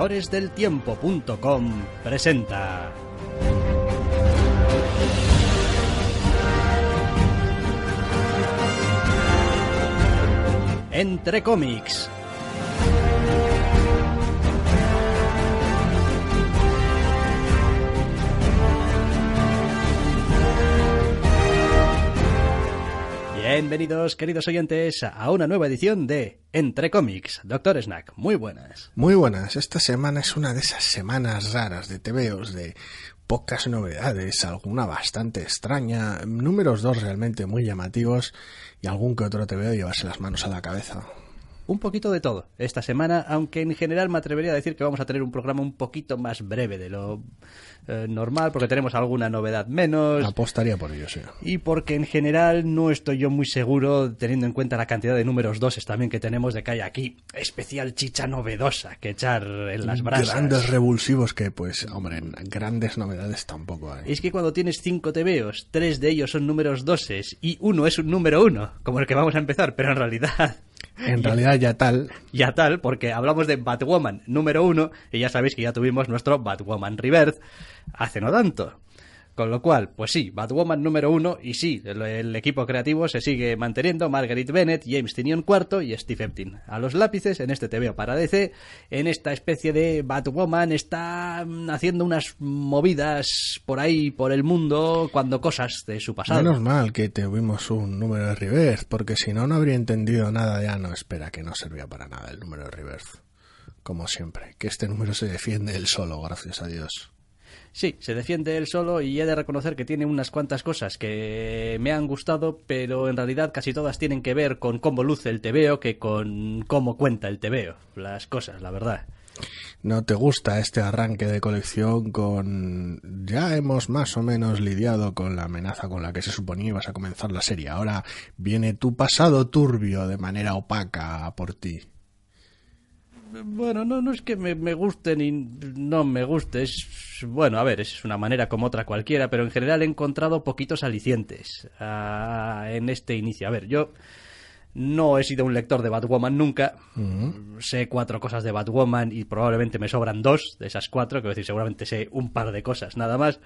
doctoresdeltiempo.com presenta Entre cómics. Bienvenidos, queridos oyentes, a una nueva edición de Entre cómics. Doctor Snack, muy buenas. Muy buenas. Esta semana es una de esas semanas raras de TVOs, de pocas novedades, alguna bastante extraña, números dos realmente muy llamativos y algún que otro TVO llevarse las manos a la cabeza un poquito de todo esta semana, aunque en general me atrevería a decir que vamos a tener un programa un poquito más breve de lo eh, normal, porque tenemos alguna novedad menos. Apostaría por ello, sí. Y porque en general no estoy yo muy seguro, teniendo en cuenta la cantidad de números doses también que tenemos de que hay aquí, especial chicha novedosa que echar en las brasas. Grandes revulsivos que, pues, hombre, grandes novedades tampoco hay. Es que cuando tienes cinco TVOs, tres de ellos son números doses y uno es un número uno, como el que vamos a empezar, pero en realidad en realidad ya tal. Ya tal, porque hablamos de Batwoman número uno y ya sabéis que ya tuvimos nuestro Batwoman Rebirth hace no tanto. Con lo cual, pues sí, Batwoman número uno y sí, el, equipo creativo se sigue manteniendo, Margaret Bennett, James Tinion cuarto y Steve Eptin. A los lápices en este TVO para DC, en esta especie de Batwoman está mm, haciendo unas movidas por ahí, por el mundo, cuando cosas de su pasado. Menos mal que tuvimos un número de reverse, porque si no, no habría entendido nada, ya no, espera, que no servía para nada el número de reverse. Como siempre, que este número se defiende él solo, gracias a Dios. Sí, se defiende él solo y he de reconocer que tiene unas cuantas cosas que me han gustado, pero en realidad casi todas tienen que ver con cómo luce el tebeo que con cómo cuenta el tebeo. Las cosas, la verdad. ¿No te gusta este arranque de colección con... Ya hemos más o menos lidiado con la amenaza con la que se suponía ibas a comenzar la serie. Ahora viene tu pasado turbio de manera opaca por ti bueno, no, no es que me, me guste ni no me guste, es, bueno, a ver, es una manera como otra cualquiera, pero en general he encontrado poquitos alicientes ah, en este inicio. A ver, yo no he sido un lector de Batwoman nunca, sé cuatro cosas de Batwoman y probablemente me sobran dos de esas cuatro, quiero decir, seguramente sé un par de cosas, nada más.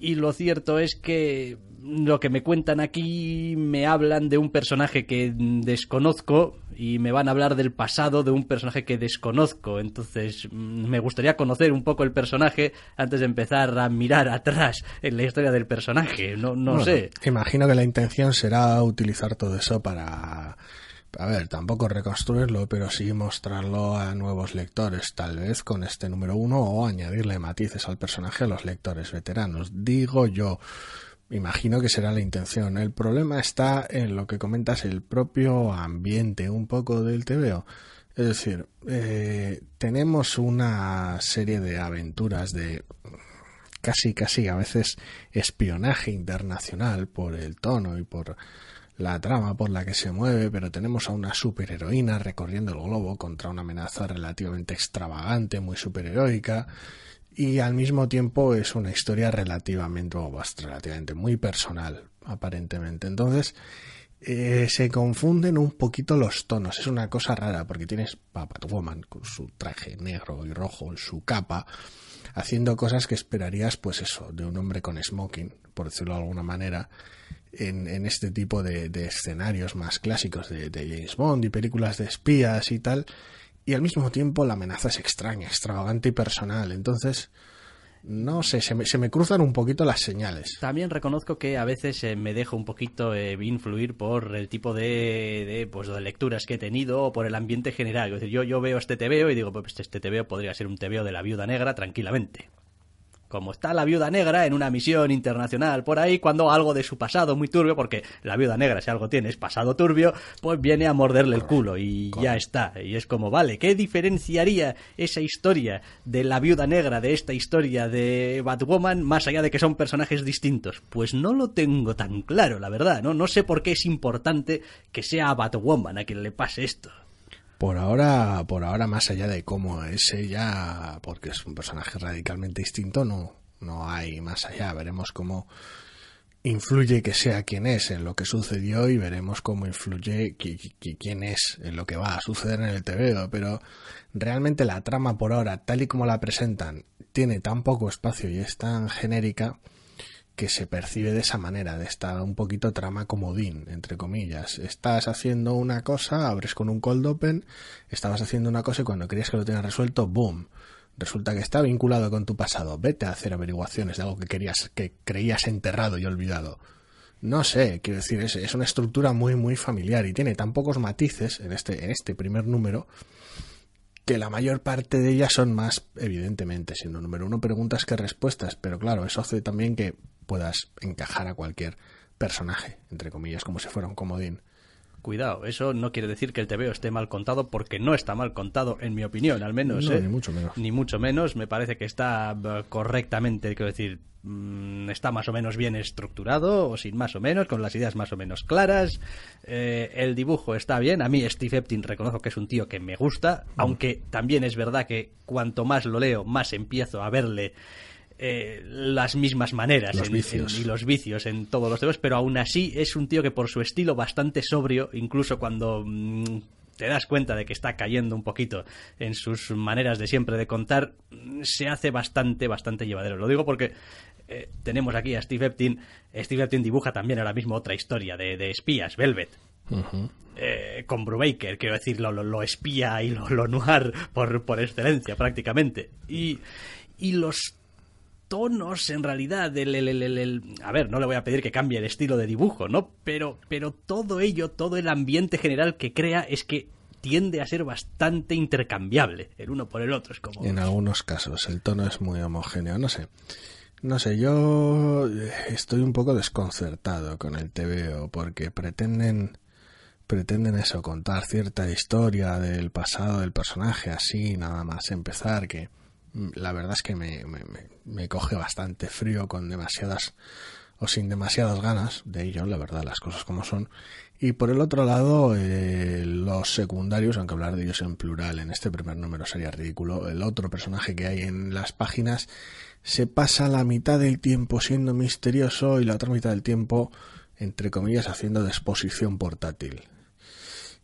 Y lo cierto es que lo que me cuentan aquí me hablan de un personaje que desconozco y me van a hablar del pasado de un personaje que desconozco. Entonces mm, me gustaría conocer un poco el personaje antes de empezar a mirar atrás en la historia del personaje. No, no sé. Imagino que la intención será utilizar todo eso para a ver, tampoco reconstruirlo, pero sí mostrarlo a nuevos lectores, tal vez con este número uno, o añadirle matices al personaje a los lectores veteranos. Digo yo, imagino que será la intención. El problema está en lo que comentas, el propio ambiente un poco del TVO. Es decir, eh, tenemos una serie de aventuras de casi, casi a veces espionaje internacional por el tono y por la trama por la que se mueve, pero tenemos a una superheroína recorriendo el globo contra una amenaza relativamente extravagante, muy superheroica, y al mismo tiempo es una historia relativamente, relativamente muy personal, aparentemente. Entonces, eh, se confunden un poquito los tonos. Es una cosa rara porque tienes a Batwoman con su traje negro y rojo, su capa, haciendo cosas que esperarías, pues eso, de un hombre con smoking, por decirlo de alguna manera, en, este tipo de, escenarios más clásicos de, James Bond y películas de espías y tal, y al mismo tiempo la amenaza es extraña, extravagante y personal. Entonces, no sé, se me, se me cruzan un poquito las señales. También reconozco que a veces eh, me dejo un poquito eh, influir por el tipo de, de, pues, de lecturas que he tenido o por el ambiente general. Yo, yo veo este TVO y digo, pues este TVO podría ser un TVO de la viuda negra tranquilamente como está la viuda negra en una misión internacional por ahí, cuando algo de su pasado muy turbio, porque la viuda negra si algo tiene es pasado turbio, pues viene a morderle el culo y ya está. Y es como, vale, ¿qué diferenciaría esa historia de la viuda negra de esta historia de Batwoman más allá de que son personajes distintos? Pues no lo tengo tan claro, la verdad, ¿no? No sé por qué es importante que sea Batwoman a quien le pase esto. Por ahora, por ahora, más allá de cómo es ella, porque es un personaje radicalmente distinto, no, no hay más allá. Veremos cómo influye que sea quien es en lo que sucedió y veremos cómo influye quién es en lo que va a suceder en el TVO. Pero realmente la trama por ahora, tal y como la presentan, tiene tan poco espacio y es tan genérica que se percibe de esa manera, de esta un poquito trama comodín, entre comillas. Estás haciendo una cosa, abres con un cold open, estabas haciendo una cosa y cuando creías que lo tenías resuelto, boom. Resulta que está vinculado con tu pasado. Vete a hacer averiguaciones de algo que querías, que creías enterrado y olvidado. No sé, quiero decir, es, es una estructura muy, muy familiar y tiene tan pocos matices en este, en este primer número que la mayor parte de ellas son más, evidentemente, siendo número uno preguntas que respuestas, pero claro, eso hace también que puedas encajar a cualquier personaje, entre comillas, como si fuera un comodín. Cuidado, eso no quiere decir que el TVO esté mal contado, porque no está mal contado, en mi opinión, al menos. ¿eh? Ni mucho menos. Ni mucho menos. Me parece que está eh, correctamente, quiero decir, mm, está más o menos bien estructurado, o sin más o menos, con las ideas más o menos claras. Eh, el dibujo está bien. A mí Steve Eptin reconozco que es un tío que me gusta, mm. aunque también es verdad que cuanto más lo leo, más empiezo a verle eh, las mismas maneras y los vicios en todos los temas, pero aún así es un tío que por su estilo bastante sobrio, incluso cuando mm, te das cuenta de que está cayendo un poquito en sus maneras de siempre de contar, se hace bastante, bastante llevadero. Lo digo porque eh, tenemos aquí a Steve Eptin. Steve Eptin dibuja también ahora mismo otra historia de, espías, Velvet. Eh, con Brubaker, quiero decir, lo, espía y lo, noir por, por excelencia prácticamente. Y, y los tonos en realidad el, a ver no le voy a pedir que cambie el estilo de dibujo no pero pero todo ello todo el ambiente general que crea es que tiende a ser bastante intercambiable el uno por el otro es como en algunos casos el tono es muy homogéneo no sé. No sé yo estoy un poco desconcertado con el TVO porque pretenden pretenden eso contar cierta historia del pasado del personaje así nada más empezar que la verdad es que me, coge bastante frío con demasiadas o sin demasiadas ganas de ello, la verdad, las cosas como son. Y por el otro lado, eh, los secundarios, aunque hablar de ellos en plural en este primer número sería ridículo, el otro personaje que hay en las páginas se pasa la mitad del tiempo siendo misterioso y la otra mitad del tiempo, entre comillas, haciendo de exposición portátil.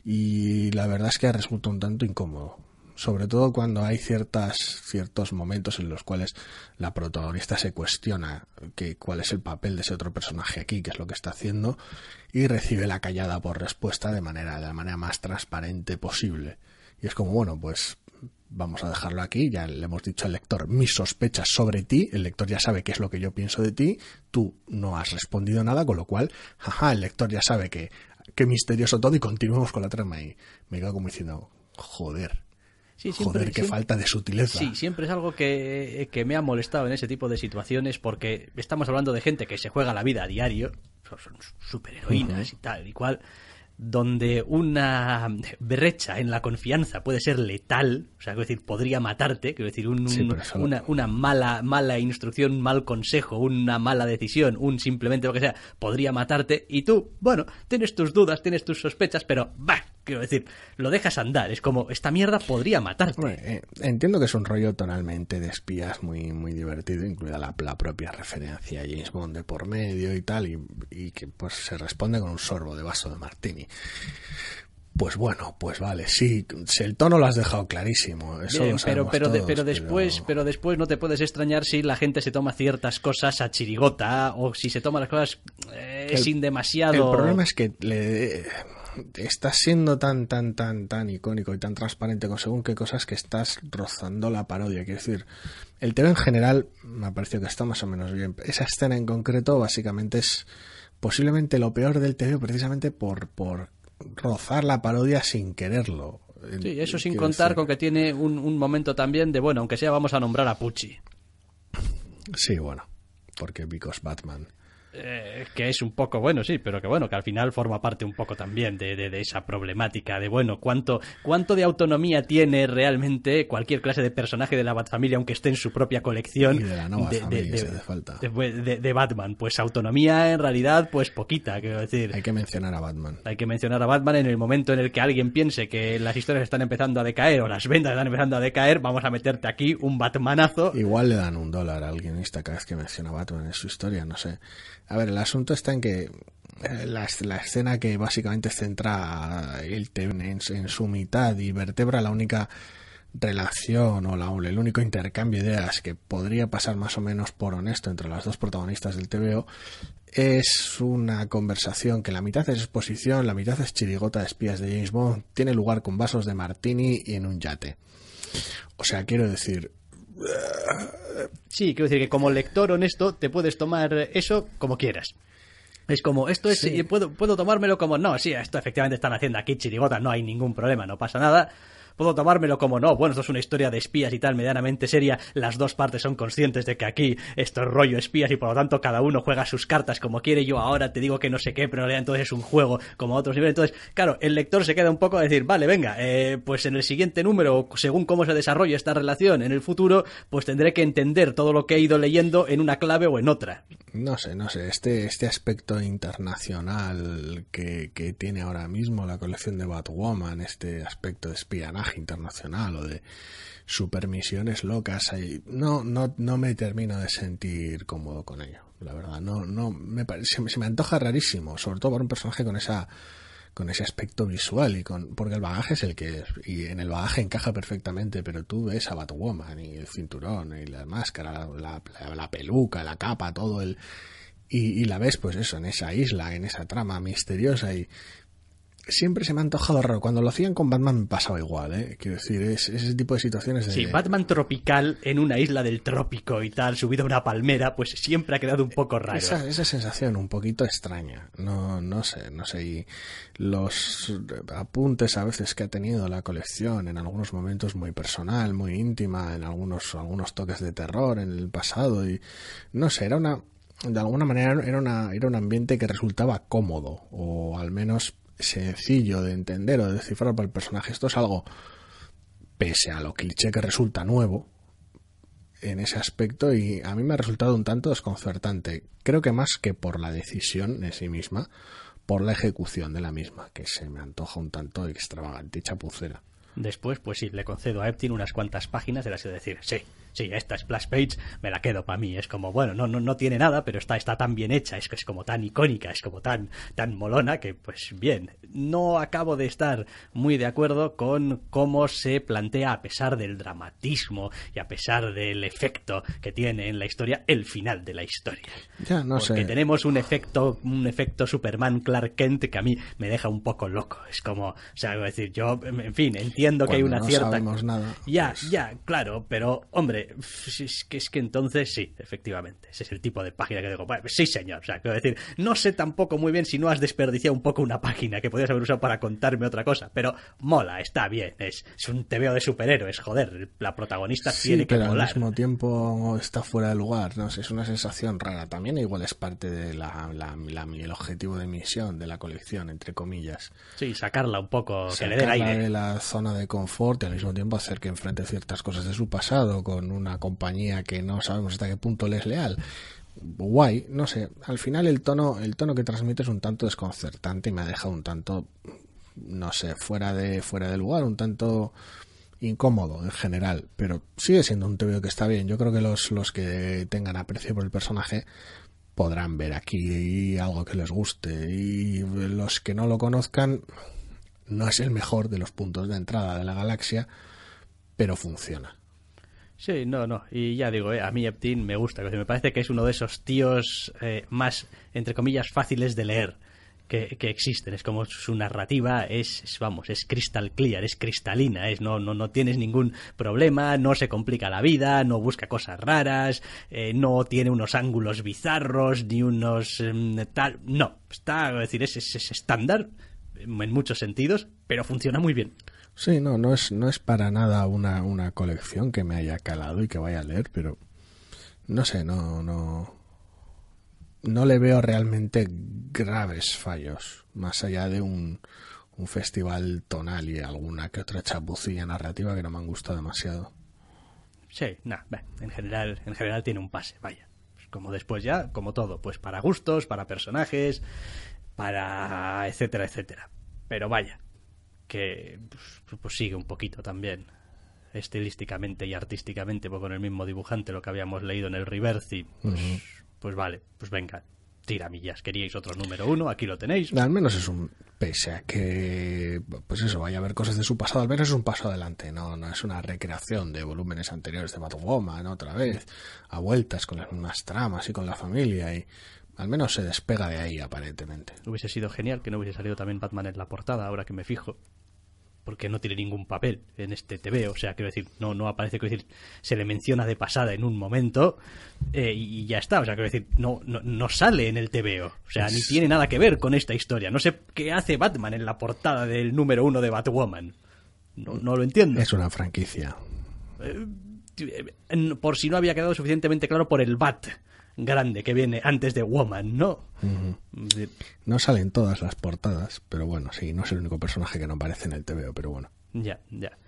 Y la verdad es que resulta un tanto incómodo sobre todo cuando hay ciertas, ciertos momentos en los cuales la protagonista se cuestiona que, cuál es el papel de ese otro personaje aquí, qué es lo que está haciendo, y recibe la callada por respuesta de manera, de la manera más transparente posible. Y es como, bueno, pues vamos a dejarlo aquí, ya le hemos dicho al lector mis sospechas sobre ti, el lector ya sabe qué es lo que yo pienso de ti, tú no has respondido nada, con lo cual, jaja, el lector ya sabe que qué misterioso todo y continuemos con la trama y me quedo como diciendo, joder, Sí, siempre, Joder, qué falta de sutileza. Sí, siempre es algo que, me ha molestado en ese tipo de situaciones porque estamos hablando de gente que se juega la vida a diario, son superheroínas y tal y cual, donde una brecha en la confianza puede ser letal, o sea, quiero decir, podría matarte, quiero decir, una, una, mala, mala instrucción, mal consejo, una mala decisión, un simplemente lo que sea, podría matarte, y tú, bueno, tienes tus dudas, tienes tus sospechas, pero, bah, quiero decir, lo dejas andar, es como, esta mierda podría matarte. Eh, entiendo que es un rollo tonalmente de espías muy, muy divertido, incluida la, propia referencia a James Bond de por medio y tal, y, y que pues se responde con un sorbo de vaso de martini. Pues bueno, pues vale, sí, el tono lo has dejado clarísimo. Eso pero, pero, pero después, pero... después no te puedes extrañar si la gente se toma ciertas cosas a chirigota o si se toma las cosas eh, sin demasiado. El problema es que le, estás siendo tan, tan, tan, tan icónico y tan transparente con según qué cosas que estás rozando la parodia. Quiero decir, el tema en general me ha parecido que está más o menos bien. Esa escena en concreto básicamente es posiblemente lo peor del TV precisamente por, por rozar la parodia sin quererlo. Sí, eso sin contar con que tiene un, momento también de, bueno, aunque sea vamos a nombrar a Pucci. Sí, bueno, porque Because Batman. Eh, que es un poco bueno, sí, pero que bueno, que al final forma parte un poco también de, de, esa problemática de, bueno, cuánto, cuánto de autonomía tiene realmente cualquier clase de personaje de la Batfamilia, aunque esté en su propia colección. Y de la nueva familia, si hace falta. De, Batman. Pues autonomía en realidad, pues poquita, quiero decir. Hay que mencionar a Batman. Hay que mencionar a Batman en el momento en el que alguien piense que las historias están empezando a decaer o las ventas están empezando a decaer, vamos a meterte aquí un Batmanazo. Igual le dan un dólar a alguien esta cada vez que menciona a Batman en su historia, no sé. A ver, el asunto está en que eh, la, escena que básicamente centra el tema en, su mitad y vertebra la única relación o la, el único intercambio de ideas que podría pasar más o menos por honesto entre las dos protagonistas del TVO es una conversación que la mitad es exposición, la mitad es chirigota de espías de James Bond, tiene lugar con vasos de martini y en un yate. O sea, quiero decir, Sí, quiero decir que como lector honesto te puedes tomar eso como quieras. Es como, esto es, puedo, puedo tomármelo como, no, sí, esto efectivamente están haciendo aquí chirigota, no hay ningún problema, no pasa nada puedo tomármelo como no, bueno, esto es una historia de espías y tal, medianamente seria, las dos partes son conscientes de que aquí esto es rollo espías y por lo tanto cada uno juega sus cartas como quiere, yo ahora te digo que no sé qué, pero en realidad entonces es un juego como otros niveles, entonces, claro, el lector se queda un poco a decir, vale, venga, eh, pues en el siguiente número, según cómo se desarrolla esta relación en el futuro, pues tendré que entender todo lo que he ido leyendo en una clave o en otra. No sé, no sé, este, este aspecto internacional que, que tiene ahora mismo la colección de Batwoman, este aspecto de espionaje, internacional o de supermisiones locas. No, no, no me termino de sentir cómodo con ello, la verdad. No, no, me parece, se me antoja rarísimo, sobre todo para un personaje con esa con ese aspecto visual y con porque el bagaje es el que es y en el bagaje encaja perfectamente pero tú ves a Batwoman y el cinturón y la máscara la, peluca la capa todo el y, la ves pues eso en esa isla en esa trama misteriosa y siempre se me ha antojado raro. Cuando lo hacían con Batman me pasaba igual, ¿eh? Quiero decir, es, ese tipo de situaciones de... Sí, Batman tropical en una isla del trópico y tal, subido a una palmera, pues siempre ha quedado un poco raro. Esa, esa sensación un poquito extraña. No, no sé, no sé. Y los apuntes a veces que ha tenido la colección, en algunos momentos muy personal, muy íntima, en algunos, algunos toques de terror en el pasado y... No sé, era una... De alguna manera era, una, era un ambiente que resultaba cómodo, o al menos sencillo de entender o de descifrar para el personaje. Esto es algo, pese a lo cliché que resulta nuevo en ese aspecto, y a mí me ha resultado un tanto desconcertante. Creo que más que por la decisión en sí misma, por la ejecución de la misma, que se me antoja un tanto extravagante y chapucera. Después, pues sí, le concedo a Eptin unas cuantas páginas de las de decir, sí, sí, esta splash page me la quedo para mí. Es como, bueno, no, no, no tiene nada, pero está, está tan bien hecha, es que es como tan icónica, es como tan, tan molona que, pues bien, no acabo de estar muy de acuerdo con cómo se plantea, a pesar del dramatismo y a pesar del efecto que tiene en la historia, el final de la historia. Ya, no Porque tenemos un efecto, un efecto Superman Clark Kent que a mí me deja un poco loco. Es como, o sea, decir, yo, en fin, entiendo que hay una no cierta. Sabemos nada, ya, pues ya, claro, pero, hombre, es que, es que entonces sí, efectivamente. Ese es el tipo de página que digo, sí señor, o sea, quiero decir, no sé tampoco muy bien si no has desperdiciado un poco una página que podrías haber usado para contarme otra cosa, pero mola, está bien, es, es un TVO de superhéroes, joder, la protagonista tiene que pero al mismo tiempo está fuera de lugar, no sé, es una sensación rara. También igual es parte de la, el objetivo de misión de la colección, entre comillas. Sí, sacarla un poco, que le dé aire. de la zona de confort y al mismo tiempo hacer que enfrente ciertas cosas de su pasado con una compañía que no sabemos hasta qué punto le es leal. Guay, no sé. Al final el tono, el tono que transmite es un tanto desconcertante y me ha dejado un tanto, no sé, fuera de, fuera de lugar, un tanto incómodo en general, pero sigue siendo un TVO que está bien. Yo creo que los, los que tengan aprecio por el personaje podrán ver aquí algo que les guste y los que no lo conozcan no es el mejor de los puntos de entrada de la galaxia, pero funciona. Sí, no, no. Y ya digo, eh, a mí Eptin me gusta. Me parece que es uno de esos tíos eh, más, entre comillas, fáciles de leer que, existen. Es como su narrativa es, vamos, es crystal clear, es cristalina. Es, no, no, no tienes ningún problema, no se complica la vida, no busca cosas raras, eh, no tiene unos ángulos bizarros, ni unos em, tal. No, está, es decir, es, es estándar en muchos sentidos, pero funciona muy bien. Sí, no, no es, no es para nada una, una colección que me haya calado y que vaya a leer, pero no sé, no, no, no le veo realmente graves fallos, más allá de un, un festival tonal y alguna que otra chapucilla narrativa que no me han gustado demasiado. Sí, nada, en general, en general tiene un pase, vaya. Pues como después ya, como todo, pues para gustos, para personajes, para etcétera, etcétera. Pero vaya, que pues, pues sigue un poquito también estilísticamente y artísticamente pues con el mismo dibujante lo que habíamos leído en el Reverse pues, pues vale, pues venga, tiramillas. Queríais otro número uno, aquí lo tenéis. Al menos es un, pese a que, pues eso, vaya a haber cosas de su pasado, al menos es un paso adelante, no, no es una recreación de volúmenes anteriores de Batwoman otra vez, a vueltas con las mismas tramas y con la familia y al menos se despega de ahí aparentemente. Hubiese sido genial que no hubiese salido también Batman en la portada, ahora que me fijo porque no tiene ningún papel en este TV, o sea, quiero decir, no, no aparece, quiero decir, se le menciona de pasada en un momento eh, y ya está, o sea, quiero decir, no, no, no sale en el TV, o sea, ni tiene nada que ver con esta historia. No sé qué hace Batman en la portada del número uno de Batwoman. No, no lo entiendo. Es una franquicia. Eh, por si no había quedado suficientemente claro por el Bat grande que viene antes de Woman, ¿no? No salen todas las portadas, pero bueno, sí, no es el único personaje que no aparece en el TVO, pero bueno. Ya, ya.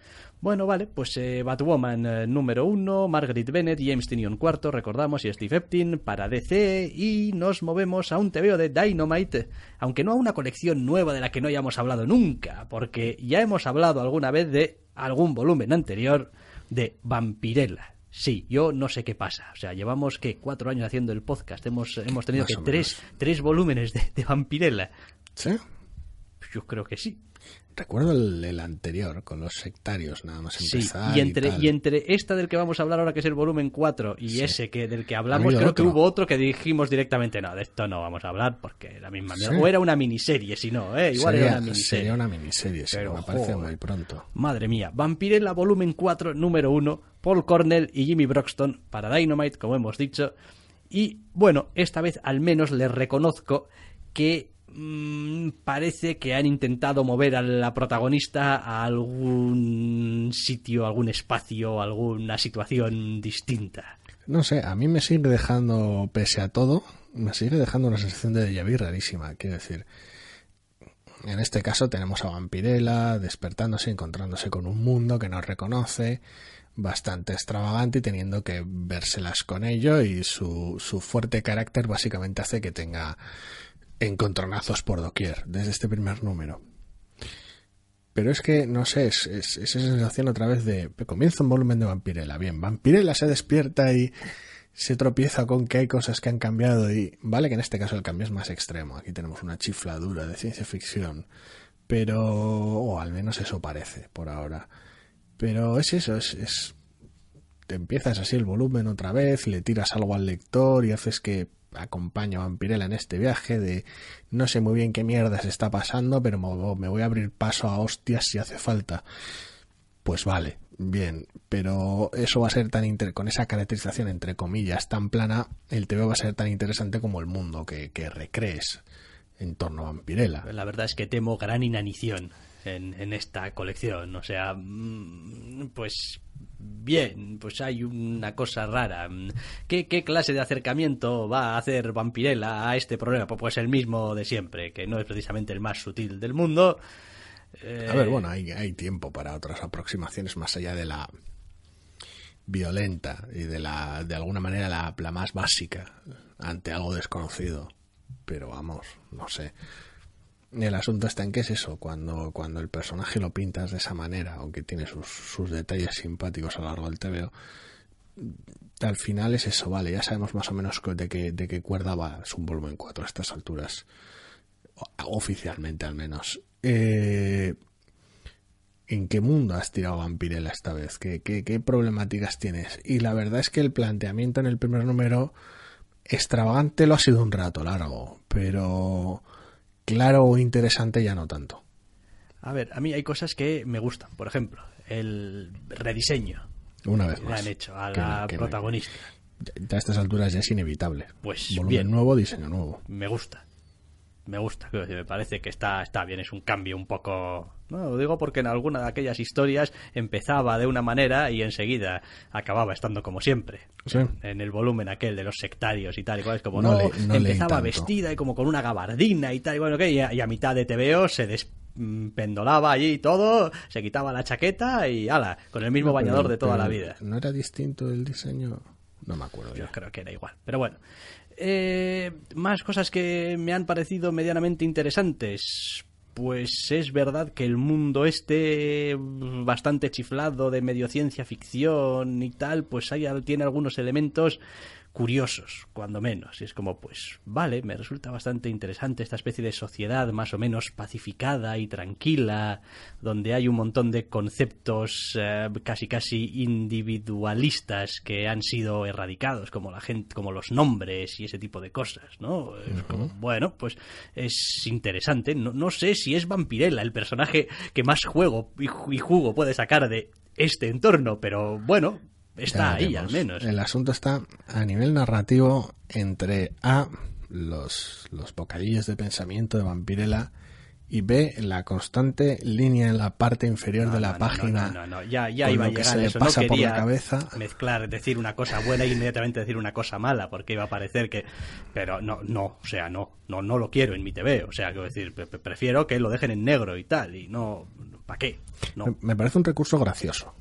Bueno, vale, pues eh, Batwoman eh, número uno, Margaret Bennett, James Tinion cuarto, recordamos, y Steve Eptin para DC, y nos movemos a un TVO de Dynamite, aunque no a una colección nueva de la que no hayamos hablado nunca, porque ya hemos hablado alguna vez de algún volumen anterior de Vampirella, Sí, yo no sé qué pasa. O sea, llevamos que cuatro años haciendo el podcast. Hemos, hemos tenido que tres, tres volúmenes de, de Vampirella. ¿Sí? Yo creo que sí. Recuerdo el, anterior, con los sectarios, nada más empezar. y entre, y, entre esta del que vamos a hablar ahora, que es el volumen 4, y ese que del que hablamos, creo que hubo otro que dijimos directamente, no, de esto no vamos a hablar porque la misma O era una miniserie, si no, ¿eh? Igual sería, era una miniserie. Sería una miniserie, Pero, me parece muy pronto. Madre mía. Vampirella, volumen 4, número 1, Paul Cornell y Jimmy Broxton para Dynamite, como hemos dicho. Y bueno, esta vez al menos les reconozco que Mm, parece que han intentado mover a la protagonista a algún sitio, algún espacio, alguna situación distinta. No sé, a mí me sigue dejando, pese a todo, me sigue dejando una sensación de déjà rarísima. Quiero decir, en este caso tenemos a Vampirella despertándose, encontrándose con un mundo que no reconoce, bastante extravagante y teniendo que vérselas con ello y su, su fuerte carácter básicamente hace que tenga encontronazos por doquier desde este primer número. Pero es que, no sé, es, esa sensación otra vez de... Comienza un volumen de Vampirella. Bien, Vampirella se despierta y se tropieza con que hay cosas que han cambiado y... Vale que en este caso el cambio es más extremo. Aquí tenemos una chifladura de ciencia ficción. Pero... O al menos eso parece por ahora. Pero es eso, es... es te empiezas así el volumen otra vez, le tiras algo al lector y haces que acompaño a Vampirella en este viaje de no sé muy bien qué mierda se está pasando, pero me voy a abrir paso a hostias si hace falta. Pues vale, bien, pero eso va a ser tan con esa caracterización entre comillas tan plana, el TV va a ser tan interesante como el mundo que, que recrees en torno a Vampirella. La verdad es que temo gran inanición en, en esta colección, o sea, mm, pues bien, pues hay una cosa rara. ¿Qué, clase de acercamiento va a hacer Vampirella a este problema? Pues, pues el mismo de siempre, que no es precisamente el más sutil del mundo. A ver, bueno, hay, hay tiempo para otras aproximaciones más allá de la violenta y de la de alguna manera la, la más básica ante algo desconocido. Pero vamos, no sé. El asunto está en que es eso, cuando, cuando el personaje lo pintas de esa manera, aunque tiene sus, sus detalles simpáticos a lo largo del TVO, al final es eso, vale, ya sabemos más o menos de qué, de qué cuerda va, es un volumen 4 a estas alturas, oficialmente al menos. Eh, ¿En qué mundo has tirado Vampirella esta vez? ¿Qué, ¿Qué, qué, problemáticas tienes? Y la verdad es que el planteamiento en el primer número extravagante lo ha sido un rato largo, pero claro o interesante ya no tanto. A ver, a mí hay cosas que me gustan. Por ejemplo, el rediseño. Una vez más. han hecho a la protagonista. A estas alturas ya es inevitable. Pues Volumen bien. nuevo, diseño nuevo. Me gusta. Me gusta, me parece que está, está bien, es un cambio un poco... No, lo digo porque en alguna de aquellas historias empezaba de una manera y enseguida acababa estando como siempre. En el volumen aquel de los sectarios y tal, y cual, es como no, empezaba vestida y como con una gabardina y tal, y bueno, y, a, mitad de TVO se despendolaba allí y todo, se quitaba la chaqueta y ala, con el mismo bañador de toda la vida. ¿No era distinto el diseño? No me acuerdo. Yo creo que era igual. Pero bueno, eh, más cosas que me han parecido medianamente interesantes. Pues es verdad que el mundo este bastante chiflado de medio ciencia ficción y tal, pues ahí tiene algunos elementos curiosos, cuando menos. Y es como, pues, vale, me resulta bastante interesante esta especie de sociedad más o menos pacificada y tranquila, donde hay un montón de conceptos eh, casi casi individualistas que han sido erradicados, como la gente, como los nombres y ese tipo de cosas, ¿no? bueno, pues es interesante. No, no, sé si es Vampirella el personaje que más juego y jugo puede sacar de este entorno, pero bueno, está ahí al menos. El asunto está a nivel narrativo entre A, los, los bocadillos de pensamiento de Vampirella y B, la constante línea en la parte inferior de la página. No, no, ya, ya iba a llegar se eso. pasa no por la cabeza. mezclar, decir una cosa buena e inmediatamente decir una cosa mala, porque iba a parecer que. Pero no, no, o sea, no, no, no lo quiero en mi TV. O sea, quiero decir, prefiero que lo dejen en negro y tal, y no. ¿Para qué? No. Me parece un recurso gracioso.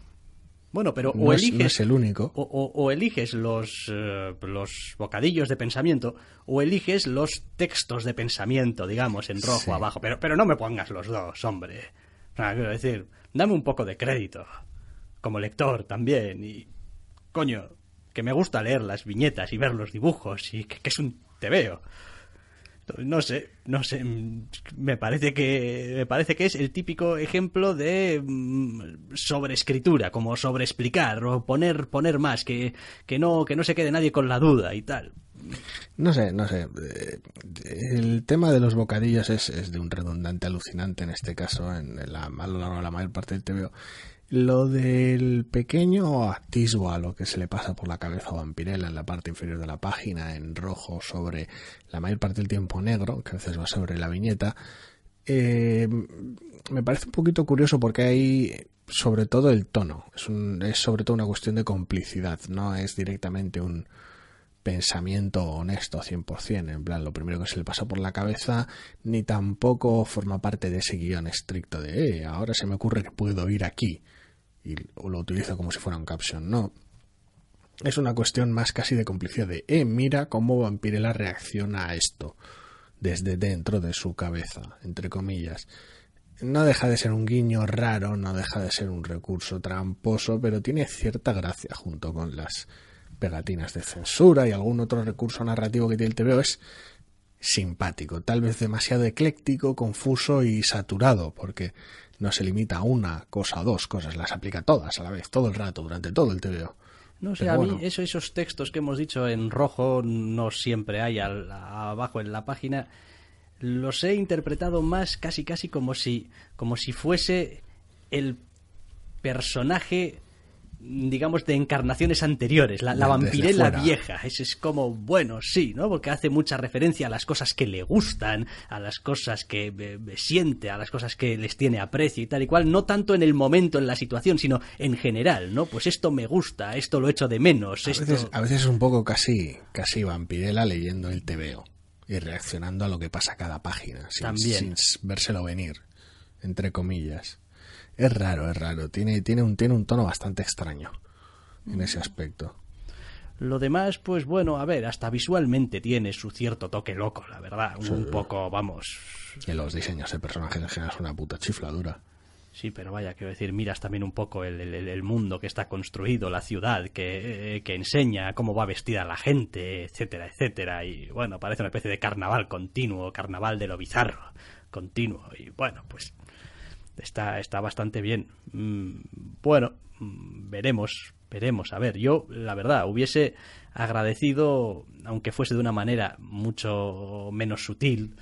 Bueno, pero o eliges. el único. O, eliges los, eh, los bocadillos de pensamiento, o eliges los textos de pensamiento, digamos, en rojo abajo. Pero, pero no me pongas los dos, hombre. quiero decir, dame un poco de crédito. Como lector también. Y. Coño, que me gusta leer las viñetas y ver los dibujos, y que, que es un te veo no sé, no sé, me parece que me parece que es el típico ejemplo de mm, sobreescritura, como sobreexplicar o poner poner más que, que no que no se quede nadie con la duda y tal. No sé, no sé. Eh, el tema de los bocadillos es, es de un redundante alucinante en este caso, en la, a lo largo de la mayor parte del TVO. Lo del pequeño atisbo a lo que se le pasa por la cabeza a Vampirella en la parte inferior de la página, en rojo sobre la mayor parte del tiempo negro, que a veces va sobre la viñeta, eh, me parece un poquito curioso porque hay sobre todo el tono, es, es sobre todo una cuestión de complicidad, no es directamente un pensamiento honesto 100%, en plan, lo primero que se le pasa por la cabeza, ni tampoco forma parte de ese guion estricto de, eh, ahora se me ocurre que puedo ir aquí y lo utiliza como si fuera un caption. No. Es una cuestión más casi de complicidad de, eh, mira cómo Vampirella reacciona a esto desde dentro de su cabeza, entre comillas. No deja de ser un guiño raro, no deja de ser un recurso tramposo, pero tiene cierta gracia junto con las pegatinas de censura y algún otro recurso narrativo que tiene el TVO es simpático, tal vez demasiado ecléctico, confuso y saturado, porque no se limita a una cosa o dos cosas, las aplica todas a la vez, todo el rato, durante todo el TVO. No sé, a mí eso, esos textos que hemos dicho en rojo no siempre hay abajo en la página, los he interpretado más casi casi como si, como si fuese el personaje digamos, de encarnaciones anteriores, la, la vampirela vieja. Es, es como, bueno, sí, ¿no? Porque hace mucha referencia a las cosas que le gustan, a las cosas que siente, a las cosas que les tiene aprecio y tal y cual, no tanto en el momento, en la situación, sino en general, ¿no? Pues esto me gusta, esto lo echo de menos. A, veces, a veces es un poco casi, casi vampirela leyendo el TVO y reaccionando a lo que pasa cada página, sin, sin vérselo venir, entre comillas. Es raro, es raro. Tiene, tiene, un, tiene un tono bastante extraño en ese aspecto. Lo demás, pues bueno, a ver, hasta visualmente tiene su cierto toque loco, la verdad. Un poco, vamos. Y los diseños de personajes en general son una puta chifladura. Sí, pero vaya, quiero decir, miras también un poco el, el, mundo que está construido, la ciudad que, que, enseña cómo va vestida la gente, etcétera, etcétera. Y bueno, parece una especie de carnaval continuo, carnaval de lo bizarro continuo. Y bueno, pues está, está bastante bien. Mm, bueno, mm, veremos, veremos. A ver, yo, la verdad, hubiese agradecido, aunque fuese de una manera mucho menos sutil,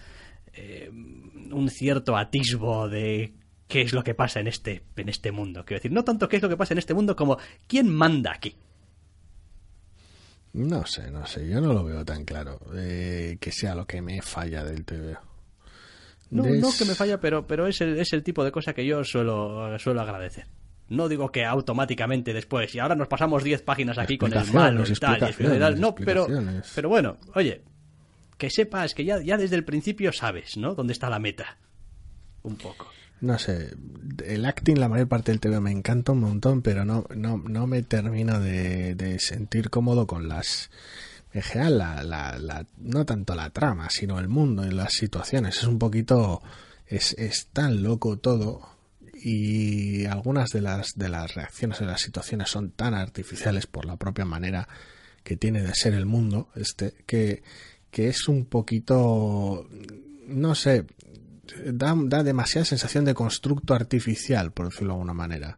eh, un cierto atisbo de qué es lo que pasa en este, en este mundo. Quiero decir, no tanto qué es lo que pasa en este mundo como quién manda aquí. No sé, no sé, yo no lo veo tan claro. Eh, que sea lo que me falla del TV. No, Des- no que me falla, pero, pero es, el, es el tipo de cosa que yo suelo, suelo agradecer. No digo que automáticamente después, y ahora nos pasamos 10 páginas aquí con el malo y tal, y tal. No, pero, pero bueno, oye, que sepas que ya, ya desde el principio sabes, ¿no? Dónde está la meta. Un poco. No sé, el acting la mayor parte del TV me encanta un montón, pero no, no, no me termino de, de sentir cómodo con las... En general, la, la, la- no tanto la trama, sino el mundo y las situaciones. Es un poquito... Es, es tan loco todo y algunas de las, de las reacciones de las situaciones son tan artificiales por la propia manera que tiene de ser el mundo este que, que es un poquito no sé da, da demasiada sensación de constructo artificial, por decirlo de alguna manera.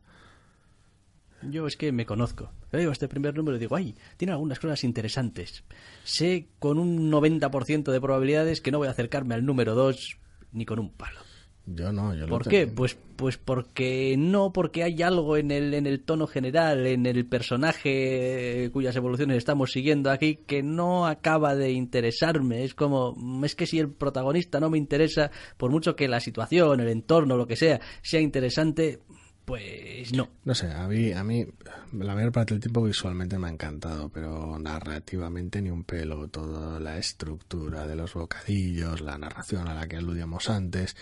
Yo es que me conozco. Digo este primer número y digo, ay, tiene algunas cosas interesantes. Sé con un 90% de probabilidades que no voy a acercarme al número 2 ni con un palo. Yo no, yo lo ¿Por tengo- qué? Pues, pues porque no, porque hay algo en el, en el tono general, en el personaje cuyas evoluciones estamos siguiendo aquí que no acaba de interesarme. Es como, es que si el protagonista no me interesa, por mucho que la situación, el entorno, lo que sea, sea interesante, pues no. No sé, a mí, a mí la mayor parte del tiempo visualmente me ha encantado, pero narrativamente ni un pelo. Toda la estructura de los bocadillos, la narración a la que aludíamos antes,